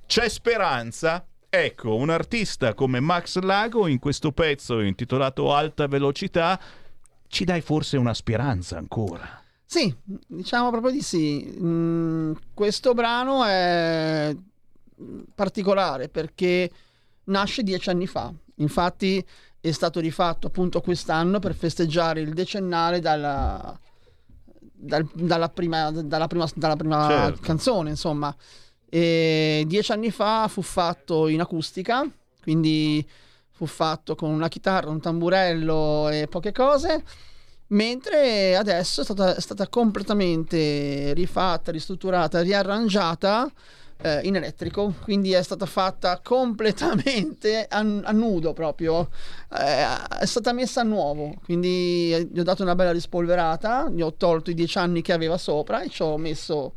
c'è speranza? Ecco, un artista come Max Lago in questo pezzo intitolato Alta Velocità ci dai forse una speranza ancora. Sì, diciamo proprio di sì. Mm, questo brano è particolare perché nasce dieci anni fa. Infatti è stato rifatto appunto quest'anno per festeggiare il decennale dalla, dal- dalla prima, dalla prima, dalla prima Certo. canzone, insomma. E dieci anni fa fu fatto in acustica, quindi fu fatto con una chitarra, un tamburello e poche cose. Mentre adesso è stata, è stata completamente rifatta, ristrutturata, riarrangiata eh, in elettrico, quindi è stata fatta completamente a, a nudo proprio, Eh, è stata messa a nuovo, quindi eh, gli ho dato una bella rispolverata, gli ho tolto i dieci anni che aveva sopra e ci ho messo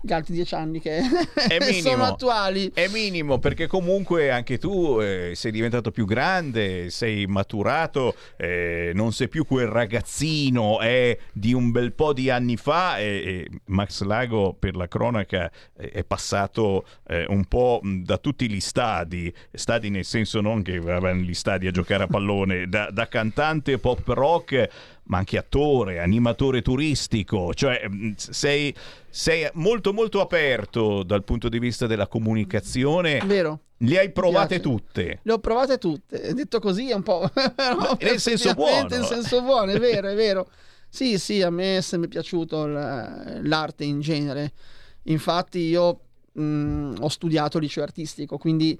gli altri dieci anni che minimo. sono attuali. È minimo perché comunque anche tu eh, sei diventato più grande, sei maturato, eh, non sei più quel ragazzino eh, di un bel po' di anni fa e, e Max Lago per la cronaca eh, è passato eh, un po' mh, da tutti gli stadi, stadi nel senso non che va negli stadi a giocare a pallone, da, da cantante pop rock ma anche attore, animatore turistico, cioè mh, sei, sei molto molto aperto dal punto di vista della comunicazione. Vero. Le hai provate tutte. Le ho provate tutte, detto così è un po'... però nel senso buono. In senso buono, è vero, è vero. Sì, sì, a me è sempre piaciuto l'arte in genere. Infatti io mh, ho studiato liceo artistico, quindi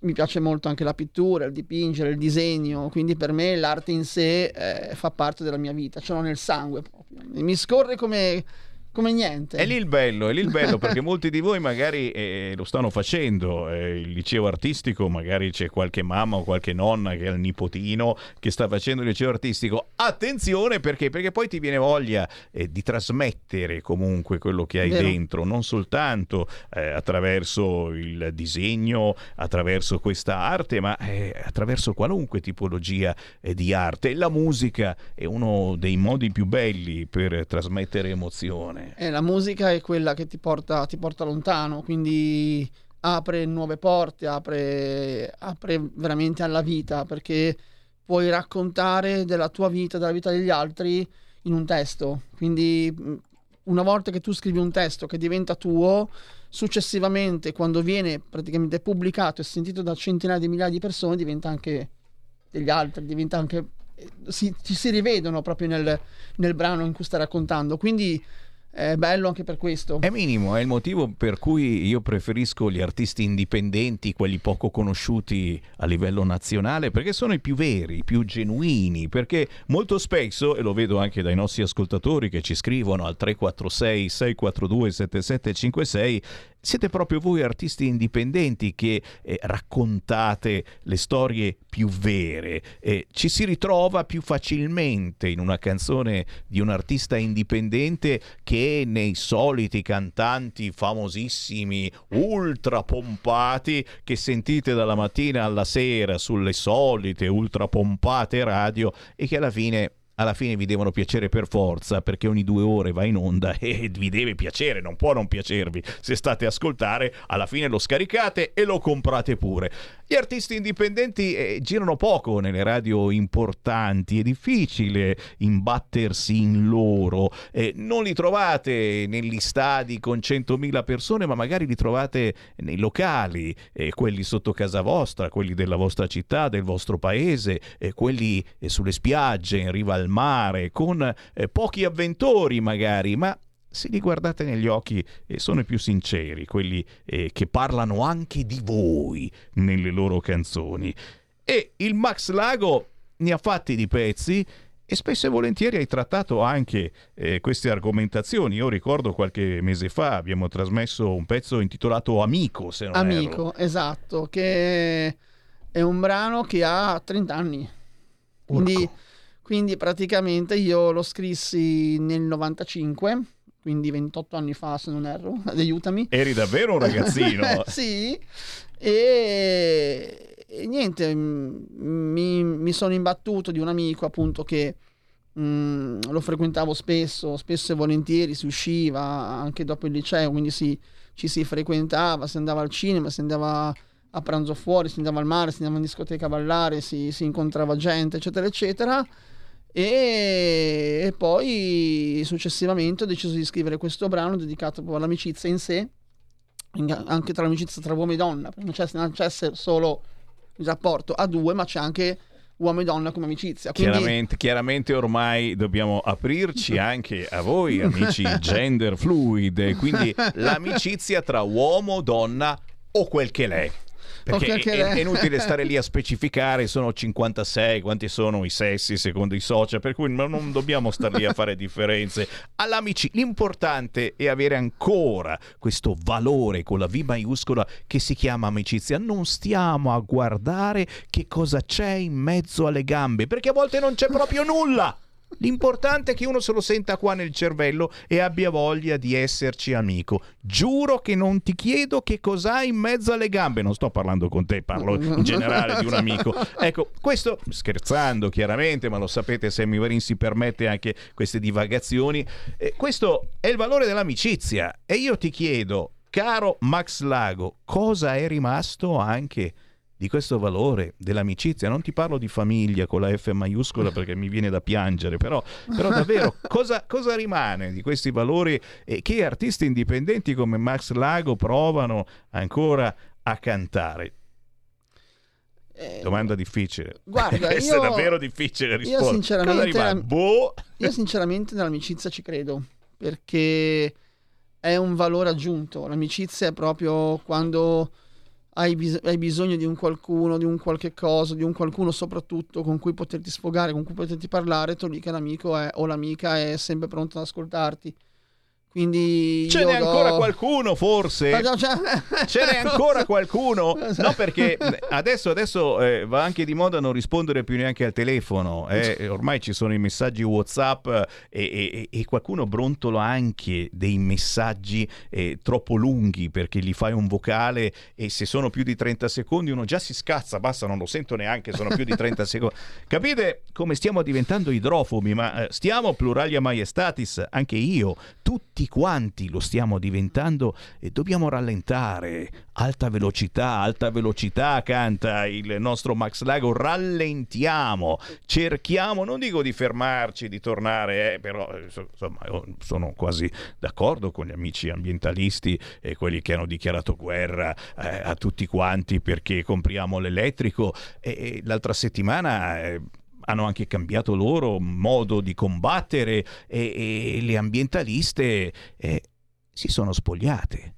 mi piace molto anche la pittura, il dipingere, il disegno, quindi per me l'arte in sé eh, fa parte della mia vita, ce l'ho nel sangue proprio. Mi scorre come, come niente. È lì il bello, è lì il bello perché molti di voi magari eh, lo stanno facendo, eh, il liceo artistico, magari c'è qualche mamma o qualche nonna che ha il nipotino che sta facendo il liceo artistico. Attenzione perché, perché poi ti viene voglia eh, di trasmettere comunque quello che hai Vero. dentro, non soltanto eh, attraverso il disegno, attraverso questa arte, ma eh, attraverso qualunque tipologia eh, di arte. La musica è uno dei modi più belli per trasmettere emozione. Eh, la musica è quella che ti porta, ti porta lontano, quindi apre nuove porte, apre, apre veramente alla vita, perché puoi raccontare della tua vita, della vita degli altri in un testo. Quindi mh, una volta che tu scrivi un testo che diventa tuo, successivamente quando viene praticamente pubblicato e sentito da centinaia di migliaia di persone diventa anche degli altri, diventa anche si, ci si rivedono proprio nel, nel brano in cui sta raccontando. Quindi è bello anche per questo. È minimo, è il motivo per cui io preferisco gli artisti indipendenti, quelli poco conosciuti a livello nazionale, perché sono i più veri, i più genuini, perché molto spesso, e lo vedo anche dai nostri ascoltatori che ci scrivono al 346 642 7756, siete proprio voi artisti indipendenti che eh, raccontate le storie più vere. Eh, ci si ritrova più facilmente in una canzone di un artista indipendente che nei soliti cantanti famosissimi, ultra pompati, che sentite dalla mattina alla sera sulle solite ultra pompate radio e che alla fine alla fine vi devono piacere per forza perché ogni due ore va in onda e vi deve piacere, non può non piacervi. Se state a ascoltare, alla fine lo scaricate e lo comprate pure. Gli artisti indipendenti eh, girano poco nelle radio importanti, è difficile imbattersi in loro. Eh, non li trovate negli stadi con 100.000 persone, ma magari li trovate nei locali, eh, quelli sotto casa vostra, quelli della vostra città, del vostro paese, eh, quelli eh, sulle spiagge, in riva al mare, con eh, pochi avventori magari, ma se li guardate negli occhi eh, sono i più sinceri, quelli eh, che parlano anche di voi nelle loro canzoni. E il Max Lago ne ha fatti di pezzi e spesso e volentieri hai trattato anche eh, queste argomentazioni. Io ricordo qualche mese fa abbiamo trasmesso un pezzo intitolato Amico, se non Amico, erro. esatto, che è un brano che ha 30 anni. Quindi, quindi praticamente io lo scrissi nel 95 quindi 28 anni fa se non erro, aiutami. Eri davvero un ragazzino. sì, e, e niente, mi, mi, sono imbattuto di un amico appunto che mh, lo frequentavo spesso, spesso e volentieri, si usciva anche dopo il liceo, quindi si, ci si frequentava, si andava al cinema, si andava a pranzo fuori, si andava al mare, si andava in discoteca a ballare, si, si incontrava gente, eccetera, eccetera. E, poi successivamente ho deciso di scrivere questo brano dedicato all'amicizia in sé, anche tra l'amicizia tra uomo e donna, non c'è, non c'è solo il rapporto a due, ma c'è anche uomo e donna come amicizia. Quindi... Chiaramente, chiaramente ormai dobbiamo aprirci anche a voi, amici gender fluid, quindi l'amicizia tra uomo, donna o quel che l'è. Perché è, è, è, inutile stare lì a specificare, sono 56, quanti sono i sessi secondo i social, per cui non dobbiamo stare lì a fare differenze. All'amici, l'importante è avere ancora questo valore con la V maiuscola che si chiama amicizia. Non stiamo a guardare che cosa c'è in mezzo alle gambe, perché a volte non c'è proprio nulla. L'importante è che uno se lo senta qua nel cervello e abbia voglia di esserci amico. Giuro che non ti chiedo che cos'hai in mezzo alle gambe. Non sto parlando con te, parlo in generale di un amico. Ecco, questo scherzando chiaramente, ma lo sapete, Sammy Varin si permette anche queste divagazioni. Eh, questo è il valore dell'amicizia. E io ti chiedo, caro Max Lago, cosa è rimasto anche di questo valore dell'amicizia. Non ti parlo di famiglia con la F maiuscola perché mi viene da piangere, però, però davvero cosa, cosa, rimane di questi valori e che artisti indipendenti come Max Lago provano ancora a cantare? Eh, Domanda difficile. Guarda, Questa io, è davvero difficile rispondere. Io sinceramente, boh. io sinceramente nell'amicizia ci credo perché è un valore aggiunto. L'amicizia è proprio quando hai, bis- hai, bisogno di un qualcuno, di un qualche cosa, di un qualcuno soprattutto con cui poterti sfogare, con cui poterti parlare, tu lì che l'amico è, o l'amica è sempre pronto ad ascoltarti. Quindi ce n'è do... ancora qualcuno, forse? Ce n'è ancora qualcuno? No, perché adesso, adesso eh, va anche di moda non rispondere più neanche al telefono. Eh? Ormai ci sono i messaggi WhatsApp e, e, e qualcuno brontola anche dei messaggi eh, troppo lunghi perché gli fai un vocale e se sono più di 30 secondi uno già si scazza. Basta, non lo sento neanche, sono più di 30 secondi. Capite come stiamo diventando idrofobi? Ma eh, stiamo pluralia maiestatis, anche io, tutti tutti quanti lo stiamo diventando e dobbiamo rallentare. Alta velocità, alta velocità, canta il nostro Max Lago, rallentiamo, cerchiamo, non dico di fermarci, di tornare, eh, però insomma sono quasi d'accordo con gli amici ambientalisti e quelli che hanno dichiarato guerra eh, a tutti quanti perché compriamo l'elettrico e, e l'altra settimana... Eh, hanno anche cambiato loro modo di combattere e, e le ambientaliste eh, si sono spogliate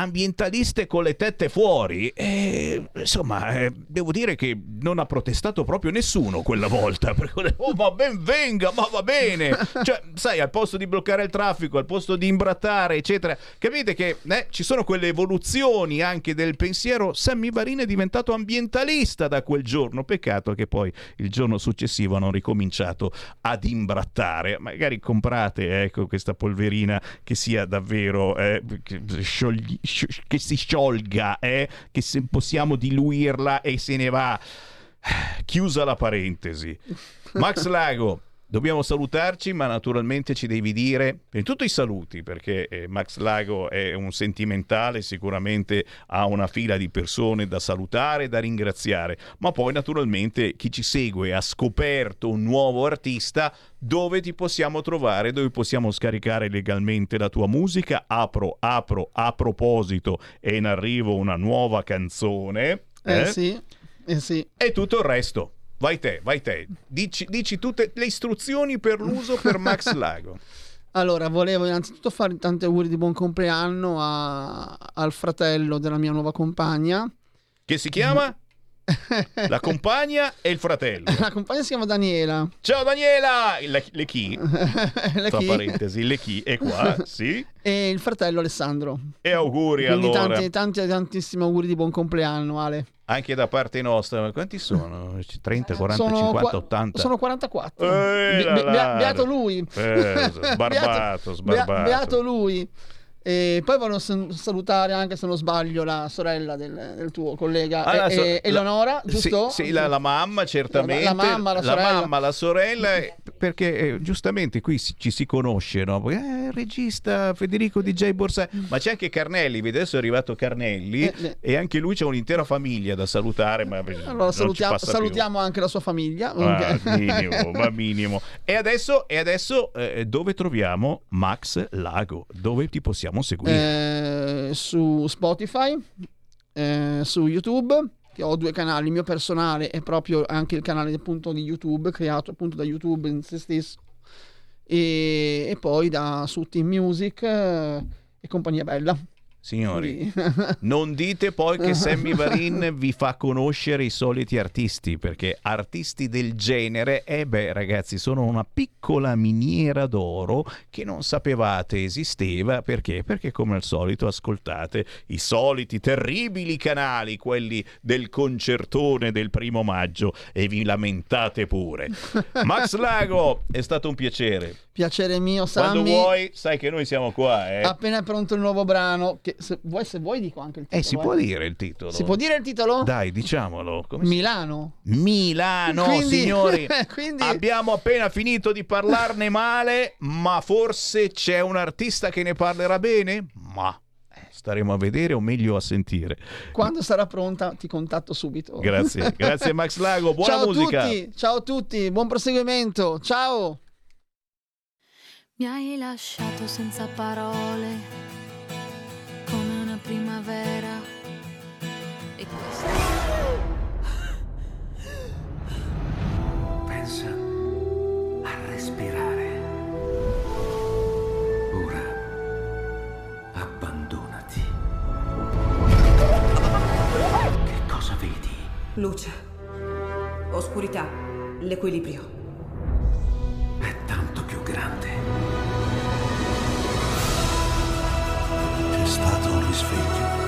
ambientaliste con le tette fuori. E, insomma, eh, devo dire che non ha protestato proprio nessuno quella volta. Perché, oh, ma ben venga, ma va bene. Cioè, sai, al posto di bloccare il traffico, al posto di imbrattare, eccetera. Capite che eh, ci sono quelle evoluzioni anche del pensiero. Sammy Varin è diventato ambientalista da quel giorno. Peccato che poi il giorno successivo hanno ricominciato ad imbrattare. Magari comprate ecco, questa polverina che sia davvero eh, sciogli- che si sciolga, eh? che se possiamo diluirla e se ne va. Chiusa la parentesi. Max Lago, Dobbiamo salutarci, ma naturalmente ci devi dire, di tutto i saluti, perché eh, Max Lago è un sentimentale, sicuramente ha una fila di persone da salutare e da ringraziare, ma poi naturalmente chi ci segue ha scoperto un nuovo artista, dove ti possiamo trovare, dove possiamo scaricare legalmente la tua musica. Apro, apro, a proposito, è in arrivo una nuova canzone. Eh, sì, eh sì. E tutto il resto. Vai te, vai te. Dici, dici tutte le istruzioni per l'uso per Max Lago. Allora, volevo innanzitutto fare tanti auguri di buon compleanno a- al fratello della mia nuova compagna. Che si chiama? La compagna e il fratello. La compagna si chiama Daniela. Ciao Daniela! Le, le chi? Le Tra chi? parentesi, le chi è qua, sì. E il fratello Alessandro. E auguri Quindi allora. tanti, tanti, tantissimi auguri di buon compleanno, Ale. Anche da parte nostra. Quanti sono? 30, 40, Sono 50, qua- 80? Sono 44. Eh, Be- be- beato lui. Eh, sbarbato, sbarbato. bea- beato lui. E poi voglio salutare anche se non sbaglio la sorella del, del tuo collega Ah, e- so- e- Eleonora, la- giusto? Sì, sì, la, la mamma certamente. La- la mamma, la sorella. mamma, la sorella, eh, perché eh, giustamente qui si- ci si conosce, no? Eh, il regista Federico DJ Borsa, ma c'è anche Carnelli, vedi, adesso è arrivato Carnelli Eh, eh. e anche lui c'è un'intera famiglia da salutare, ma Allora ci salutiamo, più. anche la sua famiglia. Ah, minimo, ma minimo. E adesso, e adesso eh, dove troviamo Max Lago? Dove ti possiamo seguire? Eh, su Spotify, eh, su YouTube, che ho due canali, il mio personale e proprio anche il canale appunto di YouTube, creato appunto da YouTube in se stesso, e, e poi da su Team Music eh, e compagnia bella. Signori, non dite poi che Sammy Varin vi fa conoscere i soliti artisti, perché artisti del genere, eh beh ragazzi, sono una piccola miniera d'oro che non sapevate esisteva, perché? Perché come al solito ascoltate i soliti terribili canali, quelli del concertone del primo maggio, e vi lamentate pure. Max Lago, è stato un piacere. Piacere mio, Quando Sammy. vuoi, sai che noi siamo qua, eh. Appena è pronto il nuovo brano, che se vuoi, se vuoi dico anche il titolo. Eh, si eh. può dire il titolo. Si può dire il titolo? Dai, diciamolo. Come si- Milano. Milano, Quindi- signori. quindi- Abbiamo appena finito di parlarne male, ma forse c'è un artista che ne parlerà bene? Ma eh, staremo a vedere o meglio a sentire. Quando sarà pronta ti contatto subito. Grazie, grazie Max Lago, buona ciao musica. tutti, ciao a tutti, buon proseguimento. Ciao. Mi hai lasciato senza parole, questo. Pensa a respirare. Ora abbandonati. Che cosa vedi? Luce. Oscurità. L'equilibrio. È tanto più grande. C'è stato un risveglio.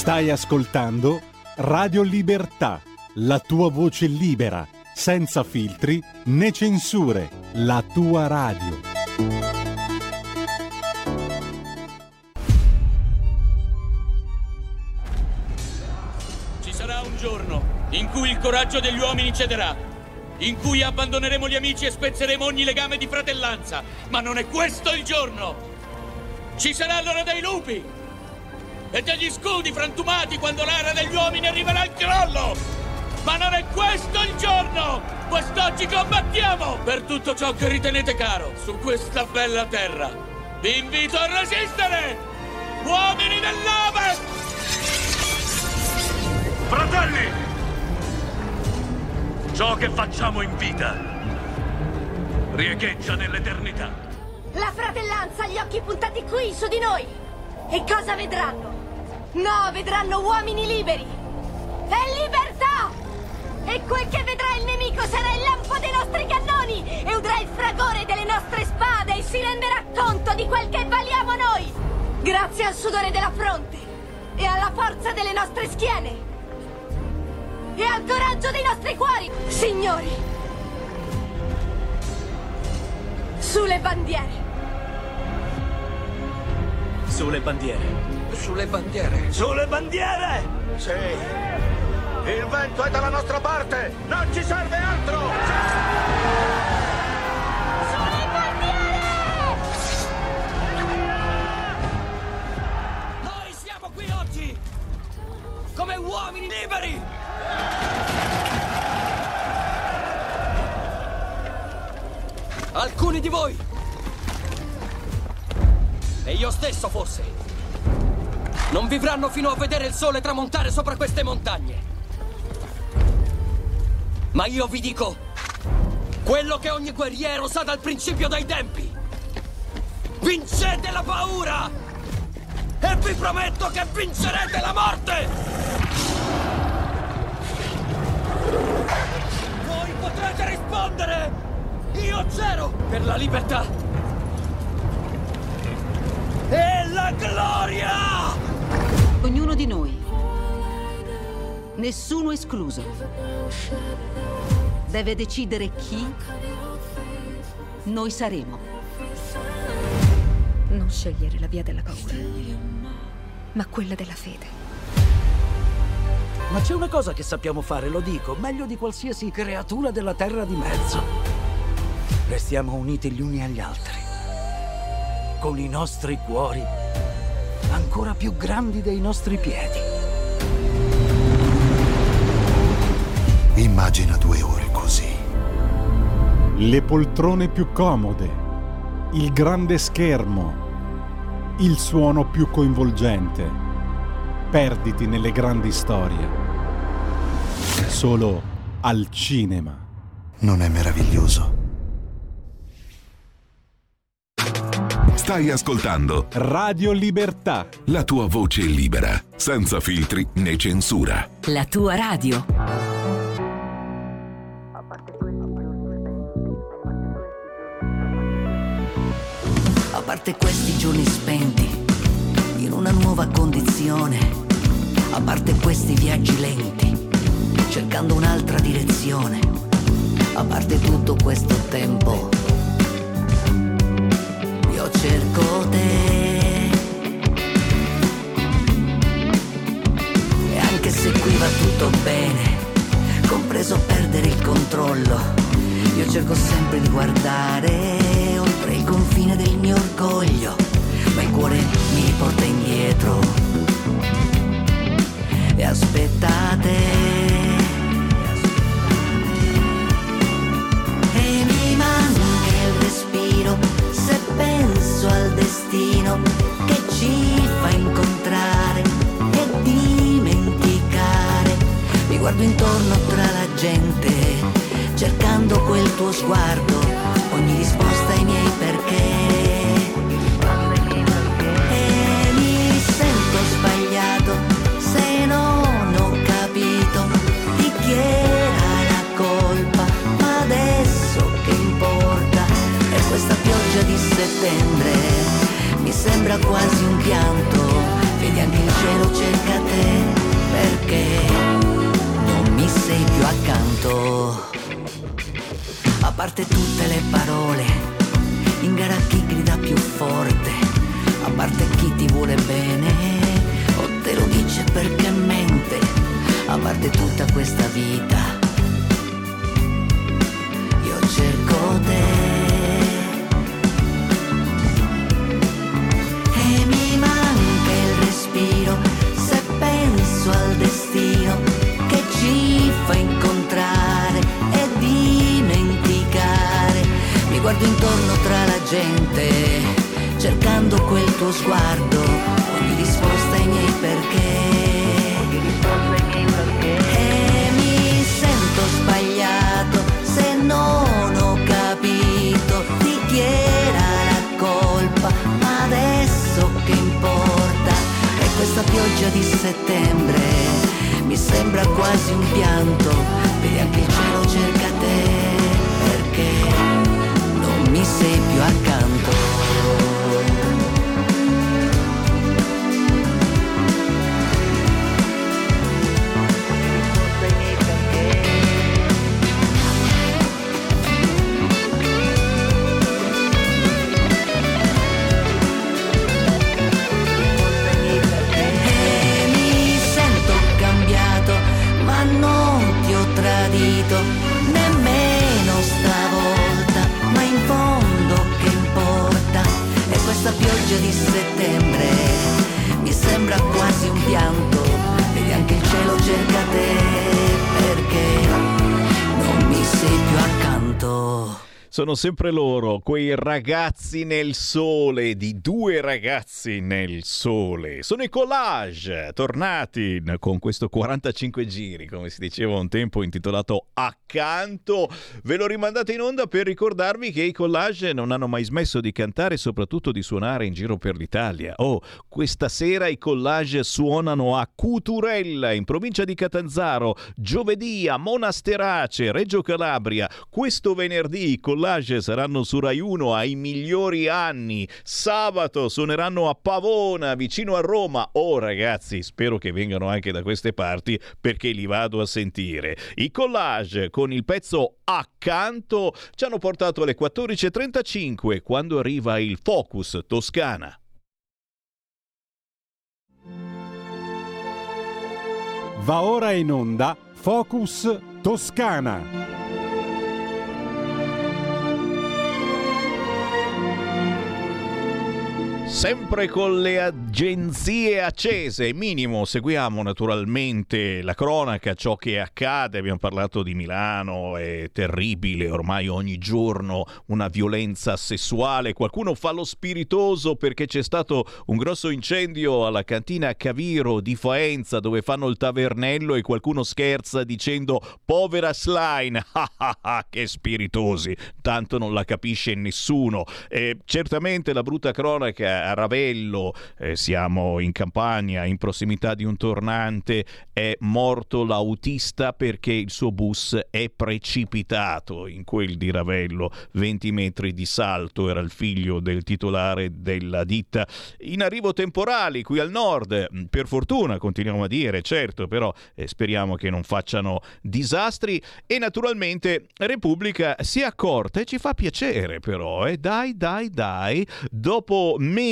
Stai ascoltando Radio Libertà, la tua voce libera, senza filtri né censure, la tua radio. Ci sarà un giorno in cui il coraggio degli uomini cederà in cui abbandoneremo gli amici e spezzeremo ogni legame di fratellanza. Ma non è questo il giorno! Ci saranno dei lupi e degli scudi frantumati quando l'era degli uomini arriverà al crollo! Ma non è questo il giorno! Quest'oggi combattiamo per tutto ciò che ritenete caro su questa bella terra. Vi invito a resistere! Uomini dell'Ovest! Fratelli! Ciò che facciamo in vita riecheggia nell'eternità. La fratellanza ha gli occhi puntati qui, su di noi! E cosa vedranno? No, vedranno uomini liberi! E libertà! E quel che vedrà il nemico sarà il lampo dei nostri cannoni! E udrà il fragore delle nostre spade e si renderà conto di quel che valiamo noi! Grazie al sudore della fronte! E alla forza delle nostre schiene! E al coraggio dei nostri cuori! Signori! Sulle bandiere! Sulle bandiere. Sulle bandiere. Sulle bandiere! Sì! Il vento è dalla nostra parte! Non ci serve altro! Noi siamo qui oggi come uomini liberi! Alcuni di voi e io stesso forse non vivranno fino a vedere il sole tramontare sopra queste montagne. Ma io vi dico quello che ogni guerriero sa dal principio dei tempi. Vincete la paura! E vi prometto che vincerete la morte! Voi potrete rispondere! Io zero per la libertà! E la gloria! Ognuno di noi, nessuno escluso, deve decidere chi noi saremo. Non scegliere la via della paura, ma quella della fede. Ma c'è una cosa che sappiamo fare, lo dico, meglio di qualsiasi creatura della terra di mezzo. Restiamo uniti gli uni agli altri, con i nostri cuori ancora più grandi dei nostri piedi. Immagina due ore così. Le poltrone più comode, il grande schermo, il suono più coinvolgente. Perditi nelle grandi storie. Solo al cinema. Non è meraviglioso? Stai ascoltando Radio Libertà. la tua voce libera, senza filtri né censura. La tua radio. A parte questi giorni spenti in una nuova condizione, a parte questi viaggi lenti, cercando un'altra direzione, a parte tutto questo tempo, cerco te. E anche se qui va tutto bene, compreso perdere il controllo, io cerco sempre di guardare oltre il confine del mio orgoglio, ma il cuore mi riporta indietro. E aspettate. E mi manca il respiro se penso al destino che ci fa incontrare e dimenticare. Mi guardo intorno tra la gente, cercando quel tuo sguardo, ogni risposta settembre mi sembra quasi un pianto, vedi anche il cielo cerca te perché non mi sei più accanto. A parte tutte le parole, in gara chi grida più forte, a parte chi ti vuole bene, o te lo dice perché mente, a parte tutta questa vita. cerco te. Guardo intorno tra la gente, cercando quel tuo sguardo, ogni risposta ai miei perché. E mi sento sbagliato se non ho capito di chi era la colpa, ma adesso che importa? E questa pioggia di settembre mi sembra quasi un pianto, vedi anche il cielo cerca te, mi sei più accanto. Di settembre. Mi sembra quasi un pianto, Sono sempre loro, quei ragazzi nel sole, di due ragazzi nel sole. Sono i collage, tornati con questo 45 giri, come si diceva un tempo, intitolato Accanto. Ve l'ho rimandato in onda per ricordarvi che i collage non hanno mai smesso di cantare e soprattutto di suonare in giro per l'Italia. Oh, questa sera i collage suonano a Cuturella, in provincia di Catanzaro, giovedì a Monasterace, Reggio Calabria. Questo venerdì i collage saranno su Rai 1 ai migliori anni. Sabato suoneranno a Pavona, vicino a Roma. Oh ragazzi, spero che vengano anche da queste parti perché li vado a sentire. I collage con il pezzo Accanto ci hanno portato alle 14.35 quando arriva il Focus Toscana. Va ora in onda Focus Toscana. Sempre con le agenzie accese, minimo, seguiamo naturalmente la cronaca, ciò che accade, abbiamo parlato di Milano, è terribile, ormai ogni giorno una violenza sessuale, qualcuno fa lo spiritoso perché c'è stato un grosso incendio alla cantina Caviro di Faenza dove fanno il tavernello e qualcuno scherza dicendo povera Slime, ah ah ah, che spiritosi, tanto non la capisce nessuno. E certamente la brutta cronaca Ravello, eh, siamo in campagna, in prossimità di un tornante, è morto l'autista perché il suo bus è precipitato in quel di Ravello, 20 metri di salto, era il figlio del titolare della ditta. In arrivo temporali qui al nord, per fortuna continuiamo a dire, certo, però eh, speriamo che non facciano disastri e naturalmente Repubblica si è accorta e ci fa piacere però, eh? dai dai dai, dopo mesi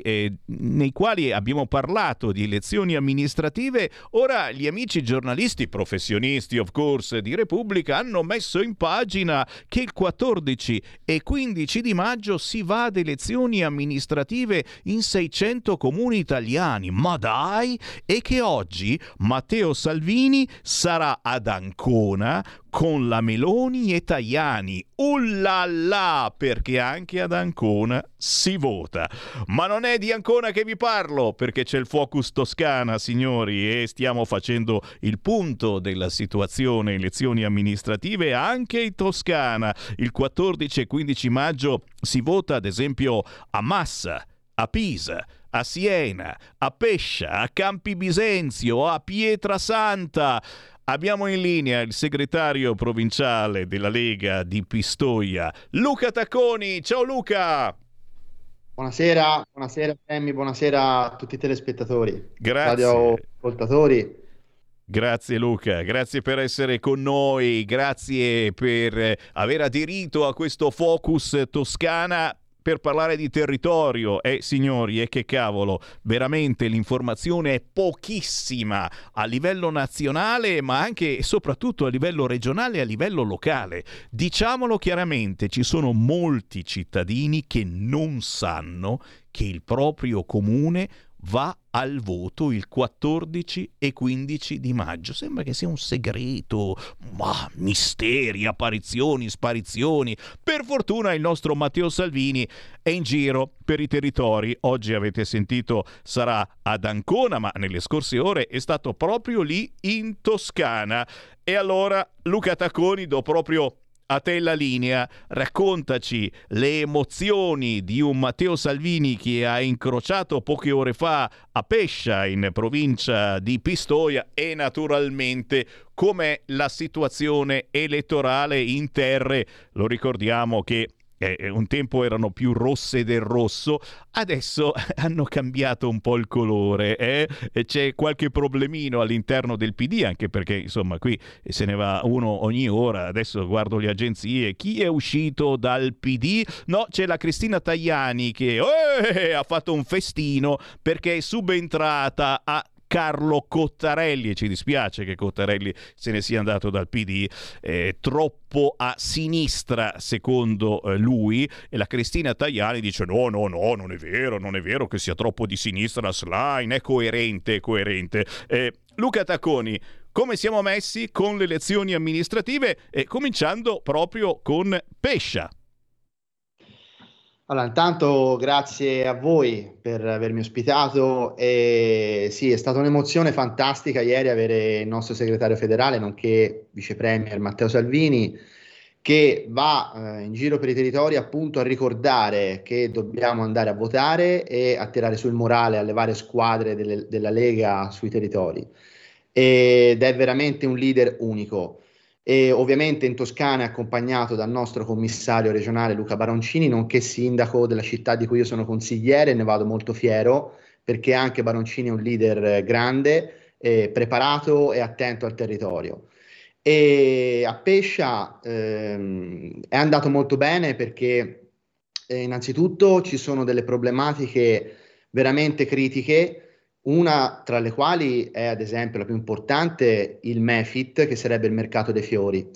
eh, nei quali abbiamo parlato di elezioni amministrative, ora gli amici giornalisti professionisti, of course, di Repubblica hanno messo in pagina che il 14 e 15 di maggio si va ad elezioni amministrative in 600 comuni italiani. Ma dai! E che oggi Matteo Salvini sarà ad Ancona con la Meloni e Tajani. Ullala, perché anche ad Ancona si vota. Ma non è di Ancona che vi parlo, perché c'è il Focus Toscana, signori, e stiamo facendo il punto della situazione elezioni amministrative anche in Toscana. Il 14 e 15 maggio si vota ad esempio a Massa, a Pisa, a Siena, a Pescia, a Campi Bisenzio, a Pietrasanta. Abbiamo in linea il segretario provinciale della Lega di Pistoia, Luca Tacconi. Ciao Luca! Buonasera, buonasera Sammy, buonasera a tutti i telespettatori, Grazie. radioascoltatori. Grazie Luca, grazie per essere con noi, grazie per eh, aver aderito a questo Focus Toscana. Per parlare di territorio e signori, e che cavolo, veramente l'informazione è pochissima a livello nazionale, ma anche e soprattutto a livello regionale e a livello locale. Diciamolo chiaramente, ci sono molti cittadini che non sanno che il proprio comune va al voto il 14 e 15 di maggio. Sembra che sia un segreto, ma misteri, apparizioni, sparizioni. Per fortuna il nostro Matteo Salvini è in giro per i territori. Oggi avete sentito sarà ad Ancona, ma nelle scorse ore è stato proprio lì in Toscana. E allora Luca Tacconi do proprio a te la linea, raccontaci le emozioni di un Matteo Salvini che ha incrociato poche ore fa a Pescia in provincia di Pistoia e naturalmente com'è la situazione elettorale in terre. Lo ricordiamo che eh, un tempo erano più rosse del rosso, adesso hanno cambiato un po' il colore. Eh? C'è qualche problemino all'interno del PD, anche perché insomma qui se ne va uno ogni ora. Adesso guardo le agenzie. Chi è uscito dal PD? No, c'è la Cristina Tajani che eh, ha fatto un festino perché è subentrata a Carlo Cottarelli e ci dispiace che Cottarelli se ne sia andato dal PD eh, troppo a sinistra secondo eh, lui. E la Cristina Tajani dice no no no non è vero non è vero che sia troppo di sinistra la slime è coerente è coerente. Eh, Luca Tacconi come siamo messi con le elezioni amministrative? E cominciando proprio con Pescia allora, intanto grazie a voi per avermi ospitato e sì, è stata un'emozione fantastica ieri avere il nostro segretario federale, nonché vice premier Matteo Salvini, che va eh, in giro per i territori appunto a ricordare che dobbiamo andare a votare e a tirare sul morale alle varie squadre delle, della Lega sui territori. Ed è veramente un leader unico e ovviamente in Toscana è accompagnato dal nostro commissario regionale Luca Baroncini, nonché sindaco della città di cui io sono consigliere ne vado molto fiero perché anche Baroncini è un leader grande, eh, preparato e attento al territorio. E a Pescia ehm, è andato molto bene perché eh, innanzitutto ci sono delle problematiche veramente critiche una tra le quali è ad esempio la più importante il MEFIT, che sarebbe il mercato dei fiori.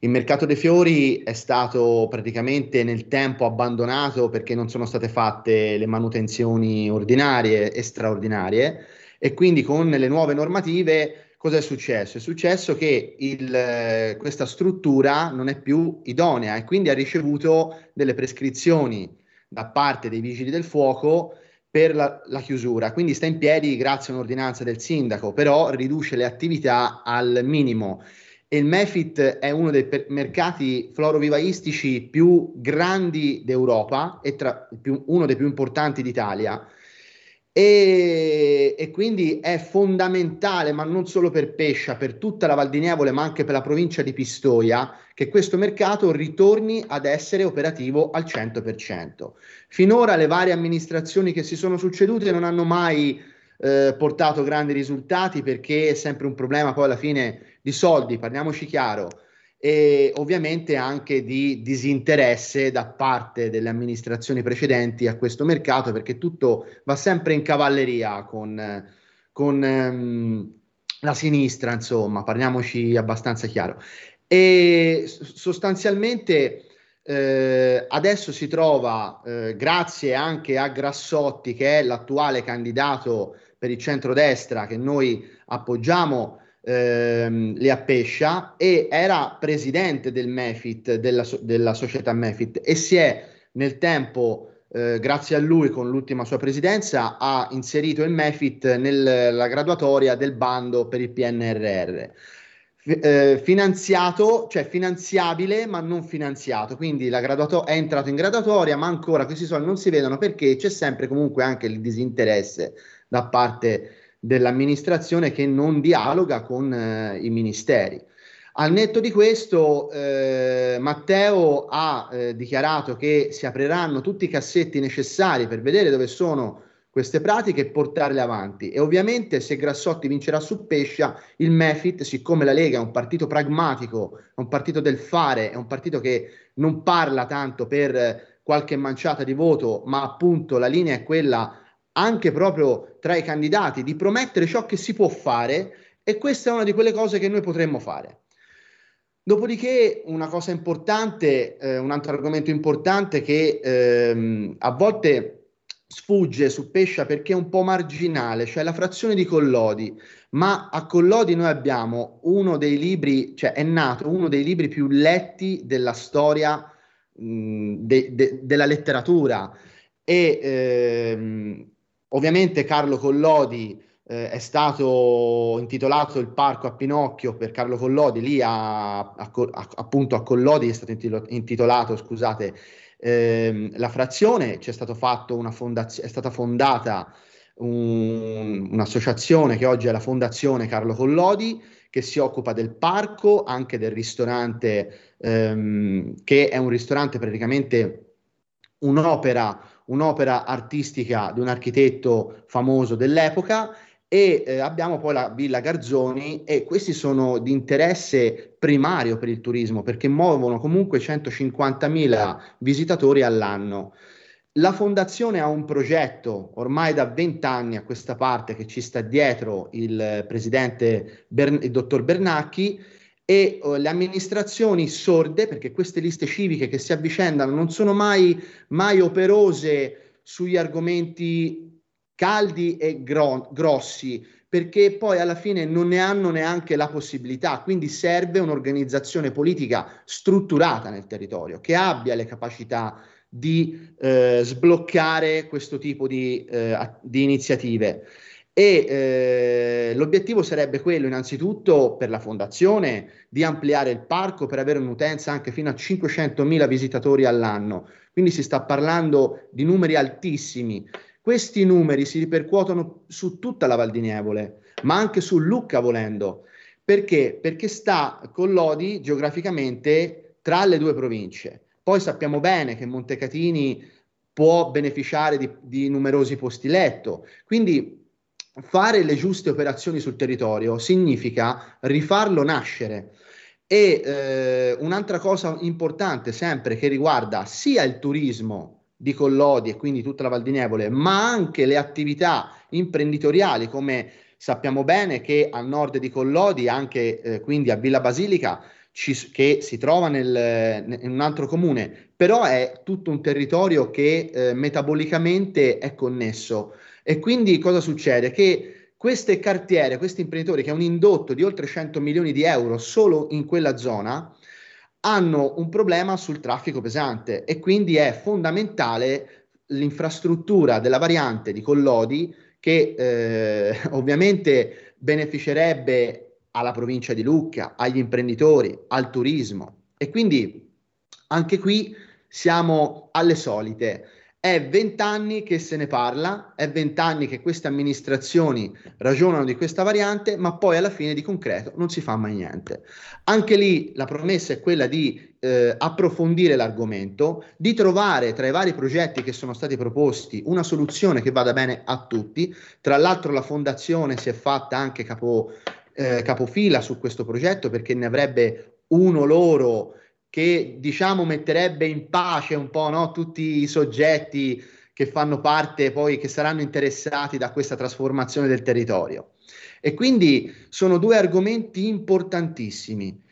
Il mercato dei fiori è stato praticamente nel tempo abbandonato perché non sono state fatte le manutenzioni ordinarie e straordinarie e quindi con le nuove normative cosa è successo? È successo che il, questa struttura non è più idonea e quindi ha ricevuto delle prescrizioni da parte dei vigili del fuoco per la, la, chiusura, quindi sta in piedi grazie a un'ordinanza del sindaco, però riduce le attività al minimo. E il Mefit è uno dei per- mercati florovivaistici più grandi d'Europa e tra, più, uno dei più importanti d'Italia. E, e, quindi è fondamentale, ma non solo per Pescia, per tutta la Val di Nievole, ma anche per la provincia di Pistoia, che questo mercato ritorni ad essere operativo al 100%. Finora le varie amministrazioni che si sono succedute non hanno mai eh, portato grandi risultati perché è sempre un problema poi alla fine di soldi, parliamoci chiaro e ovviamente anche di disinteresse da parte delle amministrazioni precedenti a questo mercato perché tutto va sempre in cavalleria con, con ehm, la sinistra, insomma, parliamoci abbastanza chiaro. E sostanzialmente eh, adesso si trova, eh, grazie anche a Grassotti, che è l'attuale candidato per il centrodestra che noi appoggiamo, ehm, lì a Pescia e era presidente del MEFIT, della, della società MEFIT e si è nel tempo eh, grazie a lui con l'ultima sua presidenza ha inserito il MEFIT nella graduatoria del bando per il PNRR. Eh, finanziato, cioè finanziabile ma non finanziato, quindi graduato- è entrato in graduatoria ma ancora questi soldi non si vedono perché c'è sempre comunque anche il disinteresse da parte dell'amministrazione che non dialoga con eh, i ministeri. Al netto di questo, eh, Matteo ha eh, dichiarato che si apriranno tutti i cassetti necessari per vedere dove sono queste pratiche e portarle avanti. E ovviamente se Grassotti vincerà su Pescia, il Mefit, siccome la Lega è un partito pragmatico, è un partito del fare, è un partito che non parla tanto per qualche manciata di voto, ma appunto la linea è quella anche proprio tra i candidati di promettere ciò che si può fare e questa è una di quelle cose che noi potremmo fare. Dopodiché una cosa importante, eh, un altro argomento importante che ehm, a volte sfugge su Pescia perché è un po' marginale, cioè la frazione di Collodi, ma a Collodi noi abbiamo uno dei libri, cioè è nato uno dei libri più letti della storia mh, de, de, della letteratura e ehm, ovviamente Carlo Collodi eh, è stato intitolato il parco a Pinocchio per Carlo Collodi, lì a, a, a, appunto a Collodi è stato intitolato, scusate, ehm, la frazione, c'è stato fatto una fondazione, è stata fondata un, un'associazione che oggi è la Fondazione Carlo Collodi, che si occupa del parco, anche del ristorante, ehm, che è un ristorante praticamente un'opera, un'opera artistica di un architetto famoso dell'epoca e eh, abbiamo poi la Villa Garzoni e questi sono di interesse primario per il turismo perché muovono comunque 150.000 visitatori all'anno. La fondazione ha un progetto ormai da 20 anni a questa parte che ci sta dietro il presidente Bern- il dottor Bernacchi e uh, le amministrazioni sorde perché queste liste civiche che si avvicendano non sono mai, mai operose sugli argomenti caldi e gro- grossi, perché poi alla fine non ne hanno neanche la possibilità, quindi serve un'organizzazione politica strutturata nel territorio, che abbia le capacità di eh, sbloccare questo tipo di, eh, di iniziative. E eh, l'obiettivo sarebbe quello innanzitutto per la fondazione di ampliare il parco per avere un'utenza anche fino a 500.000 visitatori all'anno, quindi si sta parlando di numeri altissimi questi numeri si ripercuotono su tutta la Val di Nievole, ma anche su Lucca volendo. Perché? Perché sta con Lodi geograficamente tra le due province. Poi sappiamo bene che Montecatini può beneficiare di, di numerosi posti letto. Quindi fare le giuste operazioni sul territorio significa rifarlo nascere. E eh, un'altra cosa importante sempre che riguarda sia il turismo di Collodi e quindi tutta la Val di Nevole, ma anche le attività imprenditoriali, come sappiamo bene che a nord di Collodi, anche eh, quindi a Villa Basilica, ci, che si trova nel, in un altro comune, però è tutto un territorio che eh, metabolicamente è connesso. E quindi cosa succede? Che queste cartiere, questi imprenditori che hanno un indotto di oltre 100 milioni di euro solo in quella zona, hanno un problema sul traffico pesante e quindi è fondamentale l'infrastruttura della variante di Collodi che eh, ovviamente beneficerebbe alla provincia di Lucca, agli imprenditori, al turismo e quindi anche qui siamo alle solite. È vent'anni che se ne parla, è vent'anni che queste amministrazioni ragionano di questa variante, ma poi alla fine di concreto non si fa mai niente. Anche lì la promessa è quella di eh, approfondire l'argomento, di trovare tra i vari progetti che sono stati proposti una soluzione che vada bene a tutti. Tra l'altro la fondazione si è fatta anche capo, eh, capofila su questo progetto perché ne avrebbe uno loro che diciamo metterebbe in pace un po' no, tutti i soggetti che fanno parte poi, che saranno interessati da questa trasformazione del territorio. E quindi sono due argomenti importantissimi.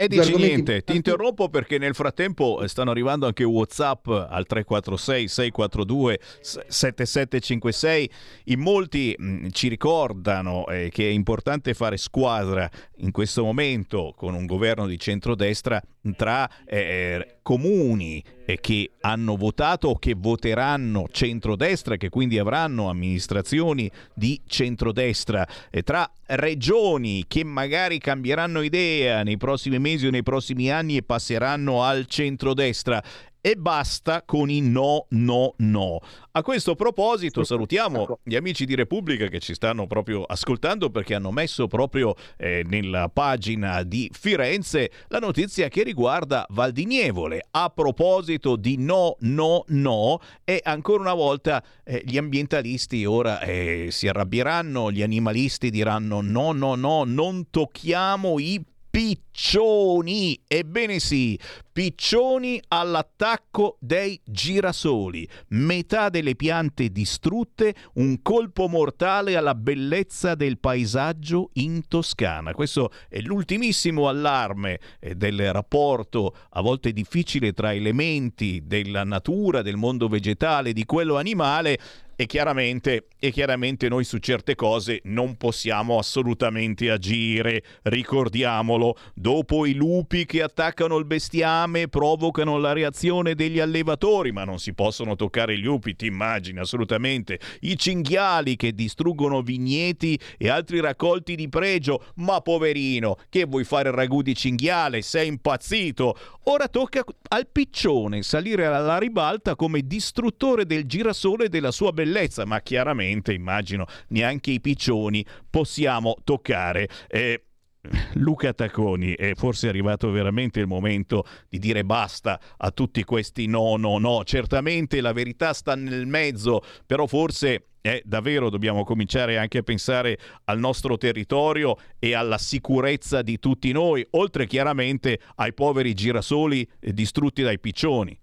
E dici niente, ti interrompo perché nel frattempo stanno arrivando anche Whatsapp al 346 642 7756. In molti mh, ci ricordano eh, che è importante fare squadra in questo momento con un governo di centrodestra tra eh, comuni eh, che hanno votato o che voteranno centrodestra, che quindi avranno amministrazioni di centrodestra, e tra regioni che magari cambieranno idea nei prossimi mesi o nei prossimi anni e passeranno al centrodestra e basta con i no, no, no. A questo proposito salutiamo ecco. gli amici di Repubblica che ci stanno proprio ascoltando perché hanno messo proprio eh, nella pagina di Firenze la notizia che riguarda Valdinievole. A proposito di no, no, no e ancora una volta eh, gli ambientalisti ora eh, si arrabbieranno, gli animalisti diranno no, no, no, non tocchiamo i piccioni. Ebbene sì, Piccioni all'attacco dei girasoli, metà delle piante distrutte, un colpo mortale alla bellezza del paesaggio in Toscana. Questo è l'ultimissimo allarme eh, del rapporto a volte difficile tra elementi della natura, del mondo vegetale, di quello animale. E chiaramente, e chiaramente noi su certe cose non possiamo assolutamente agire, ricordiamolo, dopo i lupi che attaccano il bestiame provocano la reazione degli allevatori, ma non si possono toccare gli lupi, ti immagini assolutamente, i cinghiali che distruggono vigneti e altri raccolti di pregio, ma poverino, che vuoi fare il ragù di cinghiale, sei impazzito, ora tocca al piccione salire alla ribalta come distruttore del girasole e della sua bellezza, ma chiaramente immagino neanche i piccioni possiamo toccare. Eh, Luca Tacconi, è forse arrivato veramente il momento di dire basta a tutti questi no, no, no. Certamente la verità sta nel mezzo, però forse eh, davvero dobbiamo cominciare anche a pensare al nostro territorio e alla sicurezza di tutti noi, oltre chiaramente ai poveri girasoli eh, distrutti dai piccioni.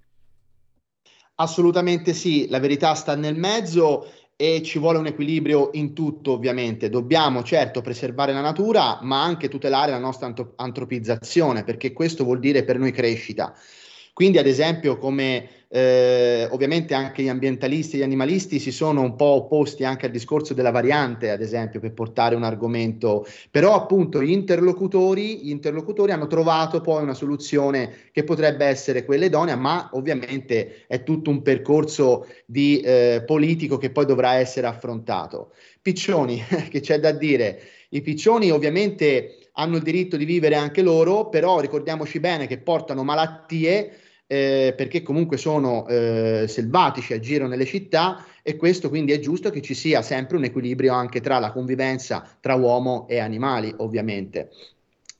Assolutamente sì, la verità sta nel mezzo e ci vuole un equilibrio in tutto, ovviamente. Dobbiamo certo preservare la natura, ma anche tutelare la nostra antropizzazione, perché questo vuol dire per noi crescita. Quindi, ad esempio, come eh, ovviamente anche gli ambientalisti e gli animalisti si sono un po' opposti anche al discorso della variante, ad esempio, per portare un argomento, però appunto gli interlocutori, gli interlocutori hanno trovato poi una soluzione che potrebbe essere quella idonea, ma ovviamente è tutto un percorso di, eh, politico che poi dovrà essere affrontato. Piccioni, che c'è da dire? I piccioni ovviamente hanno il diritto di vivere anche loro, però ricordiamoci bene che portano malattie eh, perché comunque sono eh, selvatici, agirano nelle città e questo quindi è giusto che ci sia sempre un equilibrio anche tra la convivenza tra uomo e animali, ovviamente.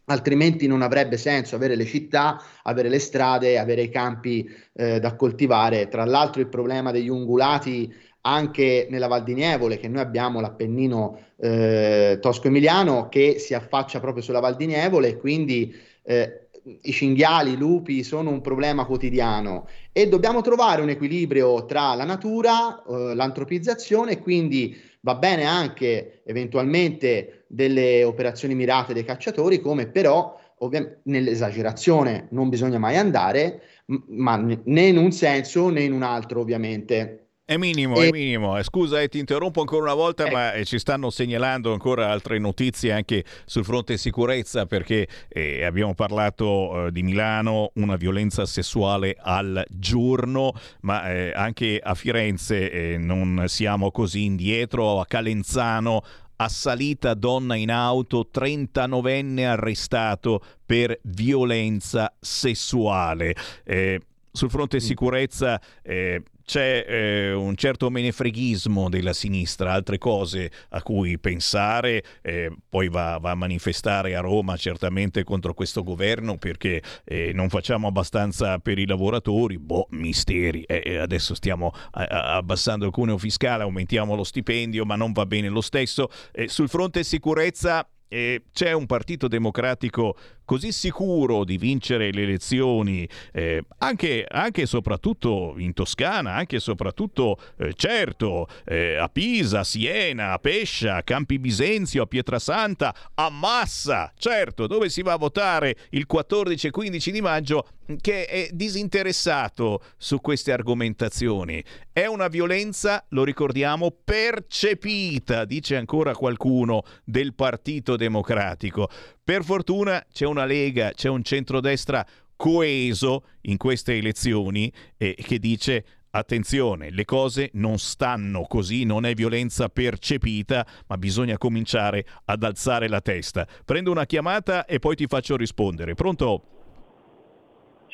Altrimenti non avrebbe senso avere le città, avere le strade, avere i campi eh, da coltivare. Tra l'altro il problema degli ungulati anche nella Val di Nievole, che noi abbiamo l'Appennino eh, tosco-emiliano che si affaccia proprio sulla Val di Nievole, quindi eh, i cinghiali, i lupi sono un problema quotidiano e dobbiamo trovare un equilibrio tra la natura, eh, l'antropizzazione quindi va bene anche eventualmente delle operazioni mirate dei cacciatori, come però ovviamente nell'esagerazione non bisogna mai andare, ma né in un senso né in un altro ovviamente. È minimo, e... è minimo. Eh, scusa, eh, ti interrompo ancora una volta, eh. ma eh, ci stanno segnalando ancora altre notizie anche sul fronte sicurezza, perché eh, abbiamo parlato eh, di Milano, una violenza sessuale al giorno, ma anche a Firenze non siamo così indietro, a Calenzano assalita donna in auto, 39enne arrestato per violenza sessuale. Eh, sul fronte mm. sicurezza eh, c'è eh, un certo menefreghismo della sinistra, altre cose a cui pensare, eh, poi va, va, a manifestare a Roma certamente contro questo governo perché eh, non facciamo abbastanza per i lavoratori, boh, misteri, eh, eh, adesso stiamo a, a, abbassando il cuneo fiscale, aumentiamo lo stipendio, ma non va bene lo stesso. Eh, sul fronte sicurezza c'è un partito democratico così sicuro di vincere le elezioni, eh, anche, anche, e soprattutto in Toscana, anche e soprattutto, eh, certo, eh, a Pisa, a Siena, a Pescia, a Campi Bisenzio, a Pietrasanta, a Massa, certo, dove si va a votare il 14 e 15 di maggio, che è disinteressato su queste argomentazioni. È una violenza, lo ricordiamo, percepita, dice ancora qualcuno del Partito Democratico. Per fortuna c'è una Lega, c'è un centrodestra coeso in queste elezioni eh, che dice attenzione, le cose non stanno così, non è violenza percepita, ma bisogna cominciare ad alzare la testa. Prendo una chiamata e poi ti faccio rispondere. Pronto?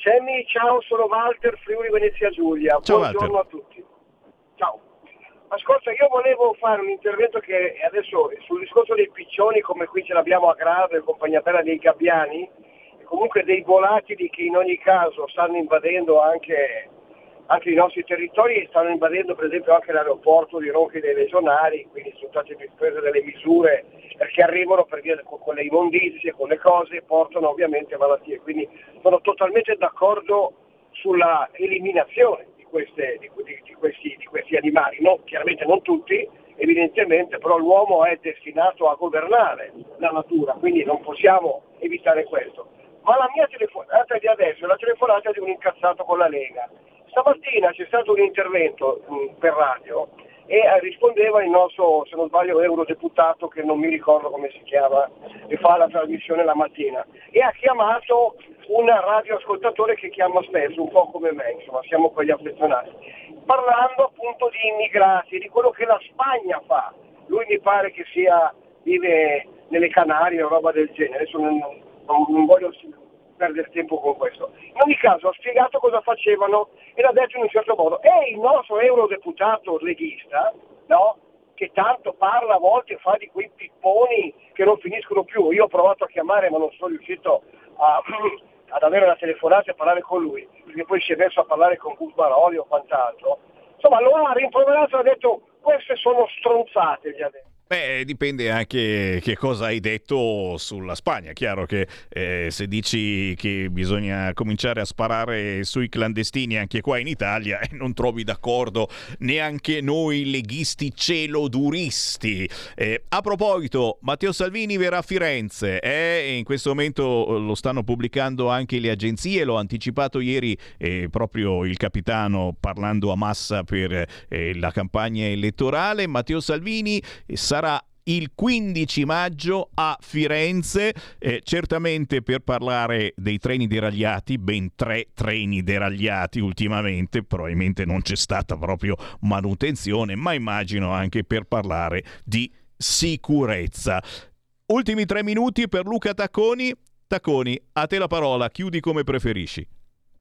Sammy, ciao, sono Walter, Friuli Venezia Giulia. Ciao, Buongiorno Walter. a tutti. Ciao. Ascolta, io volevo fare un intervento che adesso sul discorso dei piccioni, come qui ce l'abbiamo a Grado e compagnia bella dei gabbiani, e comunque dei volatili che in ogni caso stanno invadendo anche, anche i nostri territori stanno invadendo per esempio anche l'aeroporto di Ronchi dei Legionari, quindi sono state prese delle misure per perché arrivano per via con, con le immondizie, con le cose, e portano ovviamente malattie. Quindi sono totalmente d'accordo sulla eliminazione di, queste, di, di, questi, di questi, animali, no, chiaramente non tutti, evidentemente, però l'uomo è destinato a governare la natura, quindi non possiamo evitare questo. Ma la mia telefonata di adesso è la telefonata di un incazzato con la Lega. Stamattina c'è stato un intervento mh, per radio e eh, rispondeva il nostro, se non sbaglio, eurodeputato che non mi ricordo come si chiama, e fa la trasmissione la mattina, e ha chiamato un radioascoltatore che chiama spesso, un po' come me, insomma, siamo quelli affezionati, parlando appunto di immigrati, di quello che la Spagna fa. Lui mi pare che sia, vive nelle Canarie o roba del genere, adesso non, non, non voglio perdere tempo con questo. In ogni caso ha spiegato cosa facevano e l'ha detto in un certo modo. E il nostro eurodeputato leghista, no? che tanto parla a volte, fa di quei pipponi che non finiscono più. Io ho provato a chiamare ma non sono riuscito a, ad avere una telefonata e parlare con lui, perché poi si è messo a parlare con Gus Baroli o quant'altro. Insomma, lo ha rimproverato e ha detto queste sono stronzate, gli ha detto. Beh, dipende anche che cosa hai detto sulla Spagna. Chiaro che eh, se dici che bisogna cominciare a sparare sui clandestini anche qua in Italia, eh, non trovi d'accordo neanche noi leghisti celoduristi. Eh, a proposito, Matteo Salvini verrà a Firenze eh, in questo momento lo stanno pubblicando anche le agenzie, l'ho anticipato ieri eh, proprio il capitano parlando a massa per eh, la campagna elettorale. Matteo Salvini sarà il 15 maggio a Firenze, eh, certamente per parlare dei treni deragliati, ben tre treni deragliati ultimamente, probabilmente non c'è stata proprio manutenzione, ma immagino anche per parlare di sicurezza. Ultimi tre minuti per Luca Tacconi. Tacconi, a te la parola, chiudi come preferisci.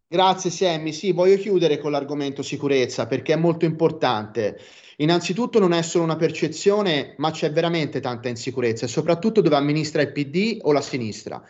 Grazie Sammy, sì, voglio chiudere con l'argomento sicurezza perché è molto importante. Innanzitutto non è solo una percezione, ma c'è veramente tanta insicurezza e soprattutto dove amministra il PD o la sinistra.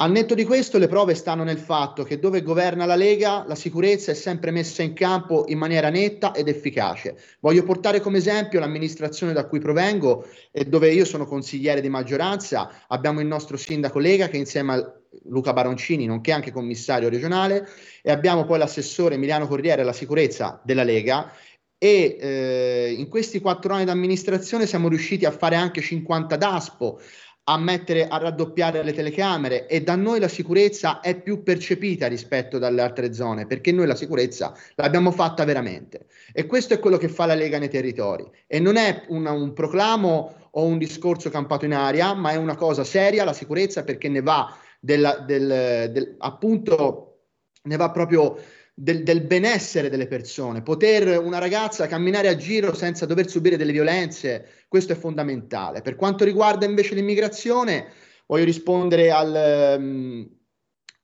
Al netto di questo, le prove stanno nel fatto che dove governa la Lega la sicurezza è sempre messa in campo in maniera netta ed efficace. Voglio portare come esempio l'amministrazione da cui provengo e dove io sono consigliere di maggioranza. Abbiamo il nostro sindaco Lega che insieme a Luca Baroncini, nonché anche commissario regionale, e abbiamo poi l'assessore Emiliano Corriere alla sicurezza della Lega e eh, in questi quattro anni di amministrazione siamo riusciti a fare anche 50 DASPO, a mettere a raddoppiare le telecamere e da noi la sicurezza è più percepita rispetto dalle altre zone perché noi la sicurezza l'abbiamo fatta veramente. E questo è quello che fa la Lega nei territori. E non è una, un proclamo o un discorso campato in aria ma è una cosa seria la sicurezza perché ne va della, del, del, appunto ne va proprio del, del, benessere delle persone, poter una ragazza camminare a giro senza dover subire delle violenze, questo è fondamentale. Per quanto riguarda invece l'immigrazione, voglio rispondere al, um,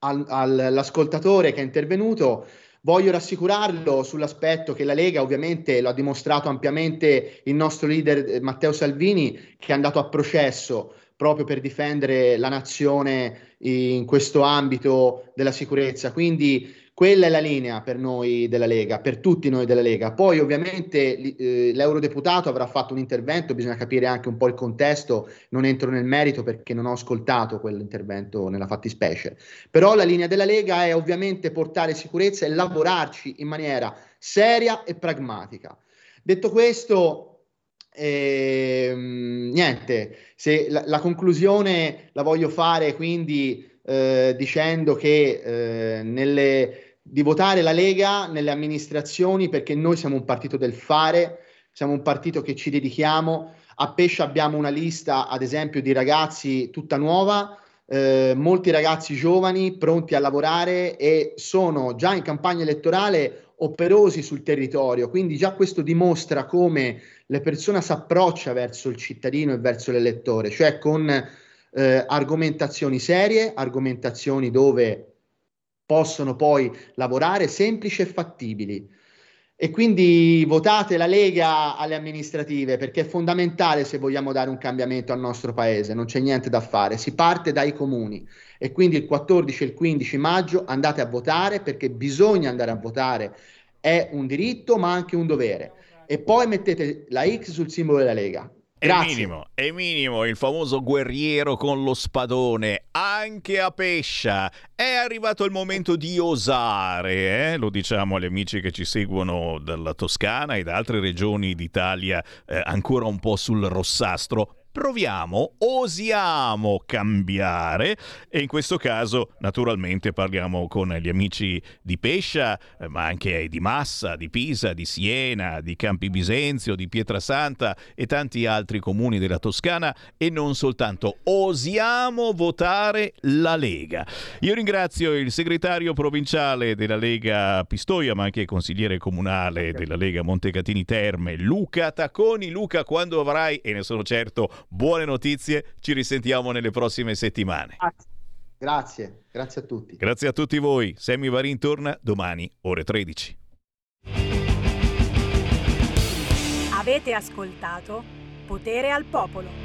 al, all'ascoltatore che è intervenuto. Voglio rassicurarlo sull'aspetto che la Lega ovviamente lo ha dimostrato ampiamente il nostro leader eh, Matteo Salvini che è andato a processo proprio per difendere la nazione in questo ambito della sicurezza. Quindi quella è la linea per noi della Lega, per tutti noi della Lega. Poi ovviamente eh, l'eurodeputato avrà fatto un intervento, bisogna capire anche un po' il contesto, non entro nel merito perché non ho ascoltato quell'intervento nella fattispecie. Però la linea della Lega è ovviamente portare sicurezza e lavorarci in maniera seria e pragmatica. Detto questo, ehm, niente, se la, la conclusione la voglio fare quindi eh, dicendo che eh, nelle, di votare la Lega nelle amministrazioni perché noi siamo un partito del fare, siamo un partito che ci dedichiamo. A Pesce abbiamo una lista, ad esempio, di ragazzi tutta nuova, eh, molti ragazzi giovani pronti a lavorare e sono già in campagna elettorale operosi sul territorio, quindi già questo dimostra come le persone si approccia verso il cittadino e verso l'elettore, cioè con eh, argomentazioni serie, argomentazioni dove possono poi lavorare semplici e fattibili. E quindi votate la Lega alle amministrative perché è fondamentale se vogliamo dare un cambiamento al nostro paese, non c'è niente da fare, si parte dai comuni e quindi il 14 e il 15 maggio andate a votare perché bisogna andare a votare, è un diritto ma anche un dovere. E poi mettete la X sul simbolo della Lega È Grazie. minimo, è minimo il famoso guerriero con lo spadone, anche a Pescia. È arrivato il momento di osare, eh? lo diciamo agli amici che ci seguono dalla Toscana e da altre regioni d'Italia eh, ancora un po' sul rossastro. Proviamo, osiamo cambiare e in questo caso naturalmente parliamo con gli amici di Pescia, eh, ma anche di Massa, di Pisa, di Siena, di Campi Bisenzio, di Pietrasanta e tanti altri comuni della Toscana e non soltanto. Osiamo votare la Lega. Io ringrazio il segretario provinciale della Lega Pistoia, ma anche consigliere comunale della Lega Montecatini Terme, Luca Tacconi. Luca, quando avrai, e ne sono certo, buone notizie, ci risentiamo nelle prossime settimane. Grazie, grazie a tutti. Grazie a tutti voi. Sammy Varin torna domani, ore 13. Avete ascoltato Potere al Popolo.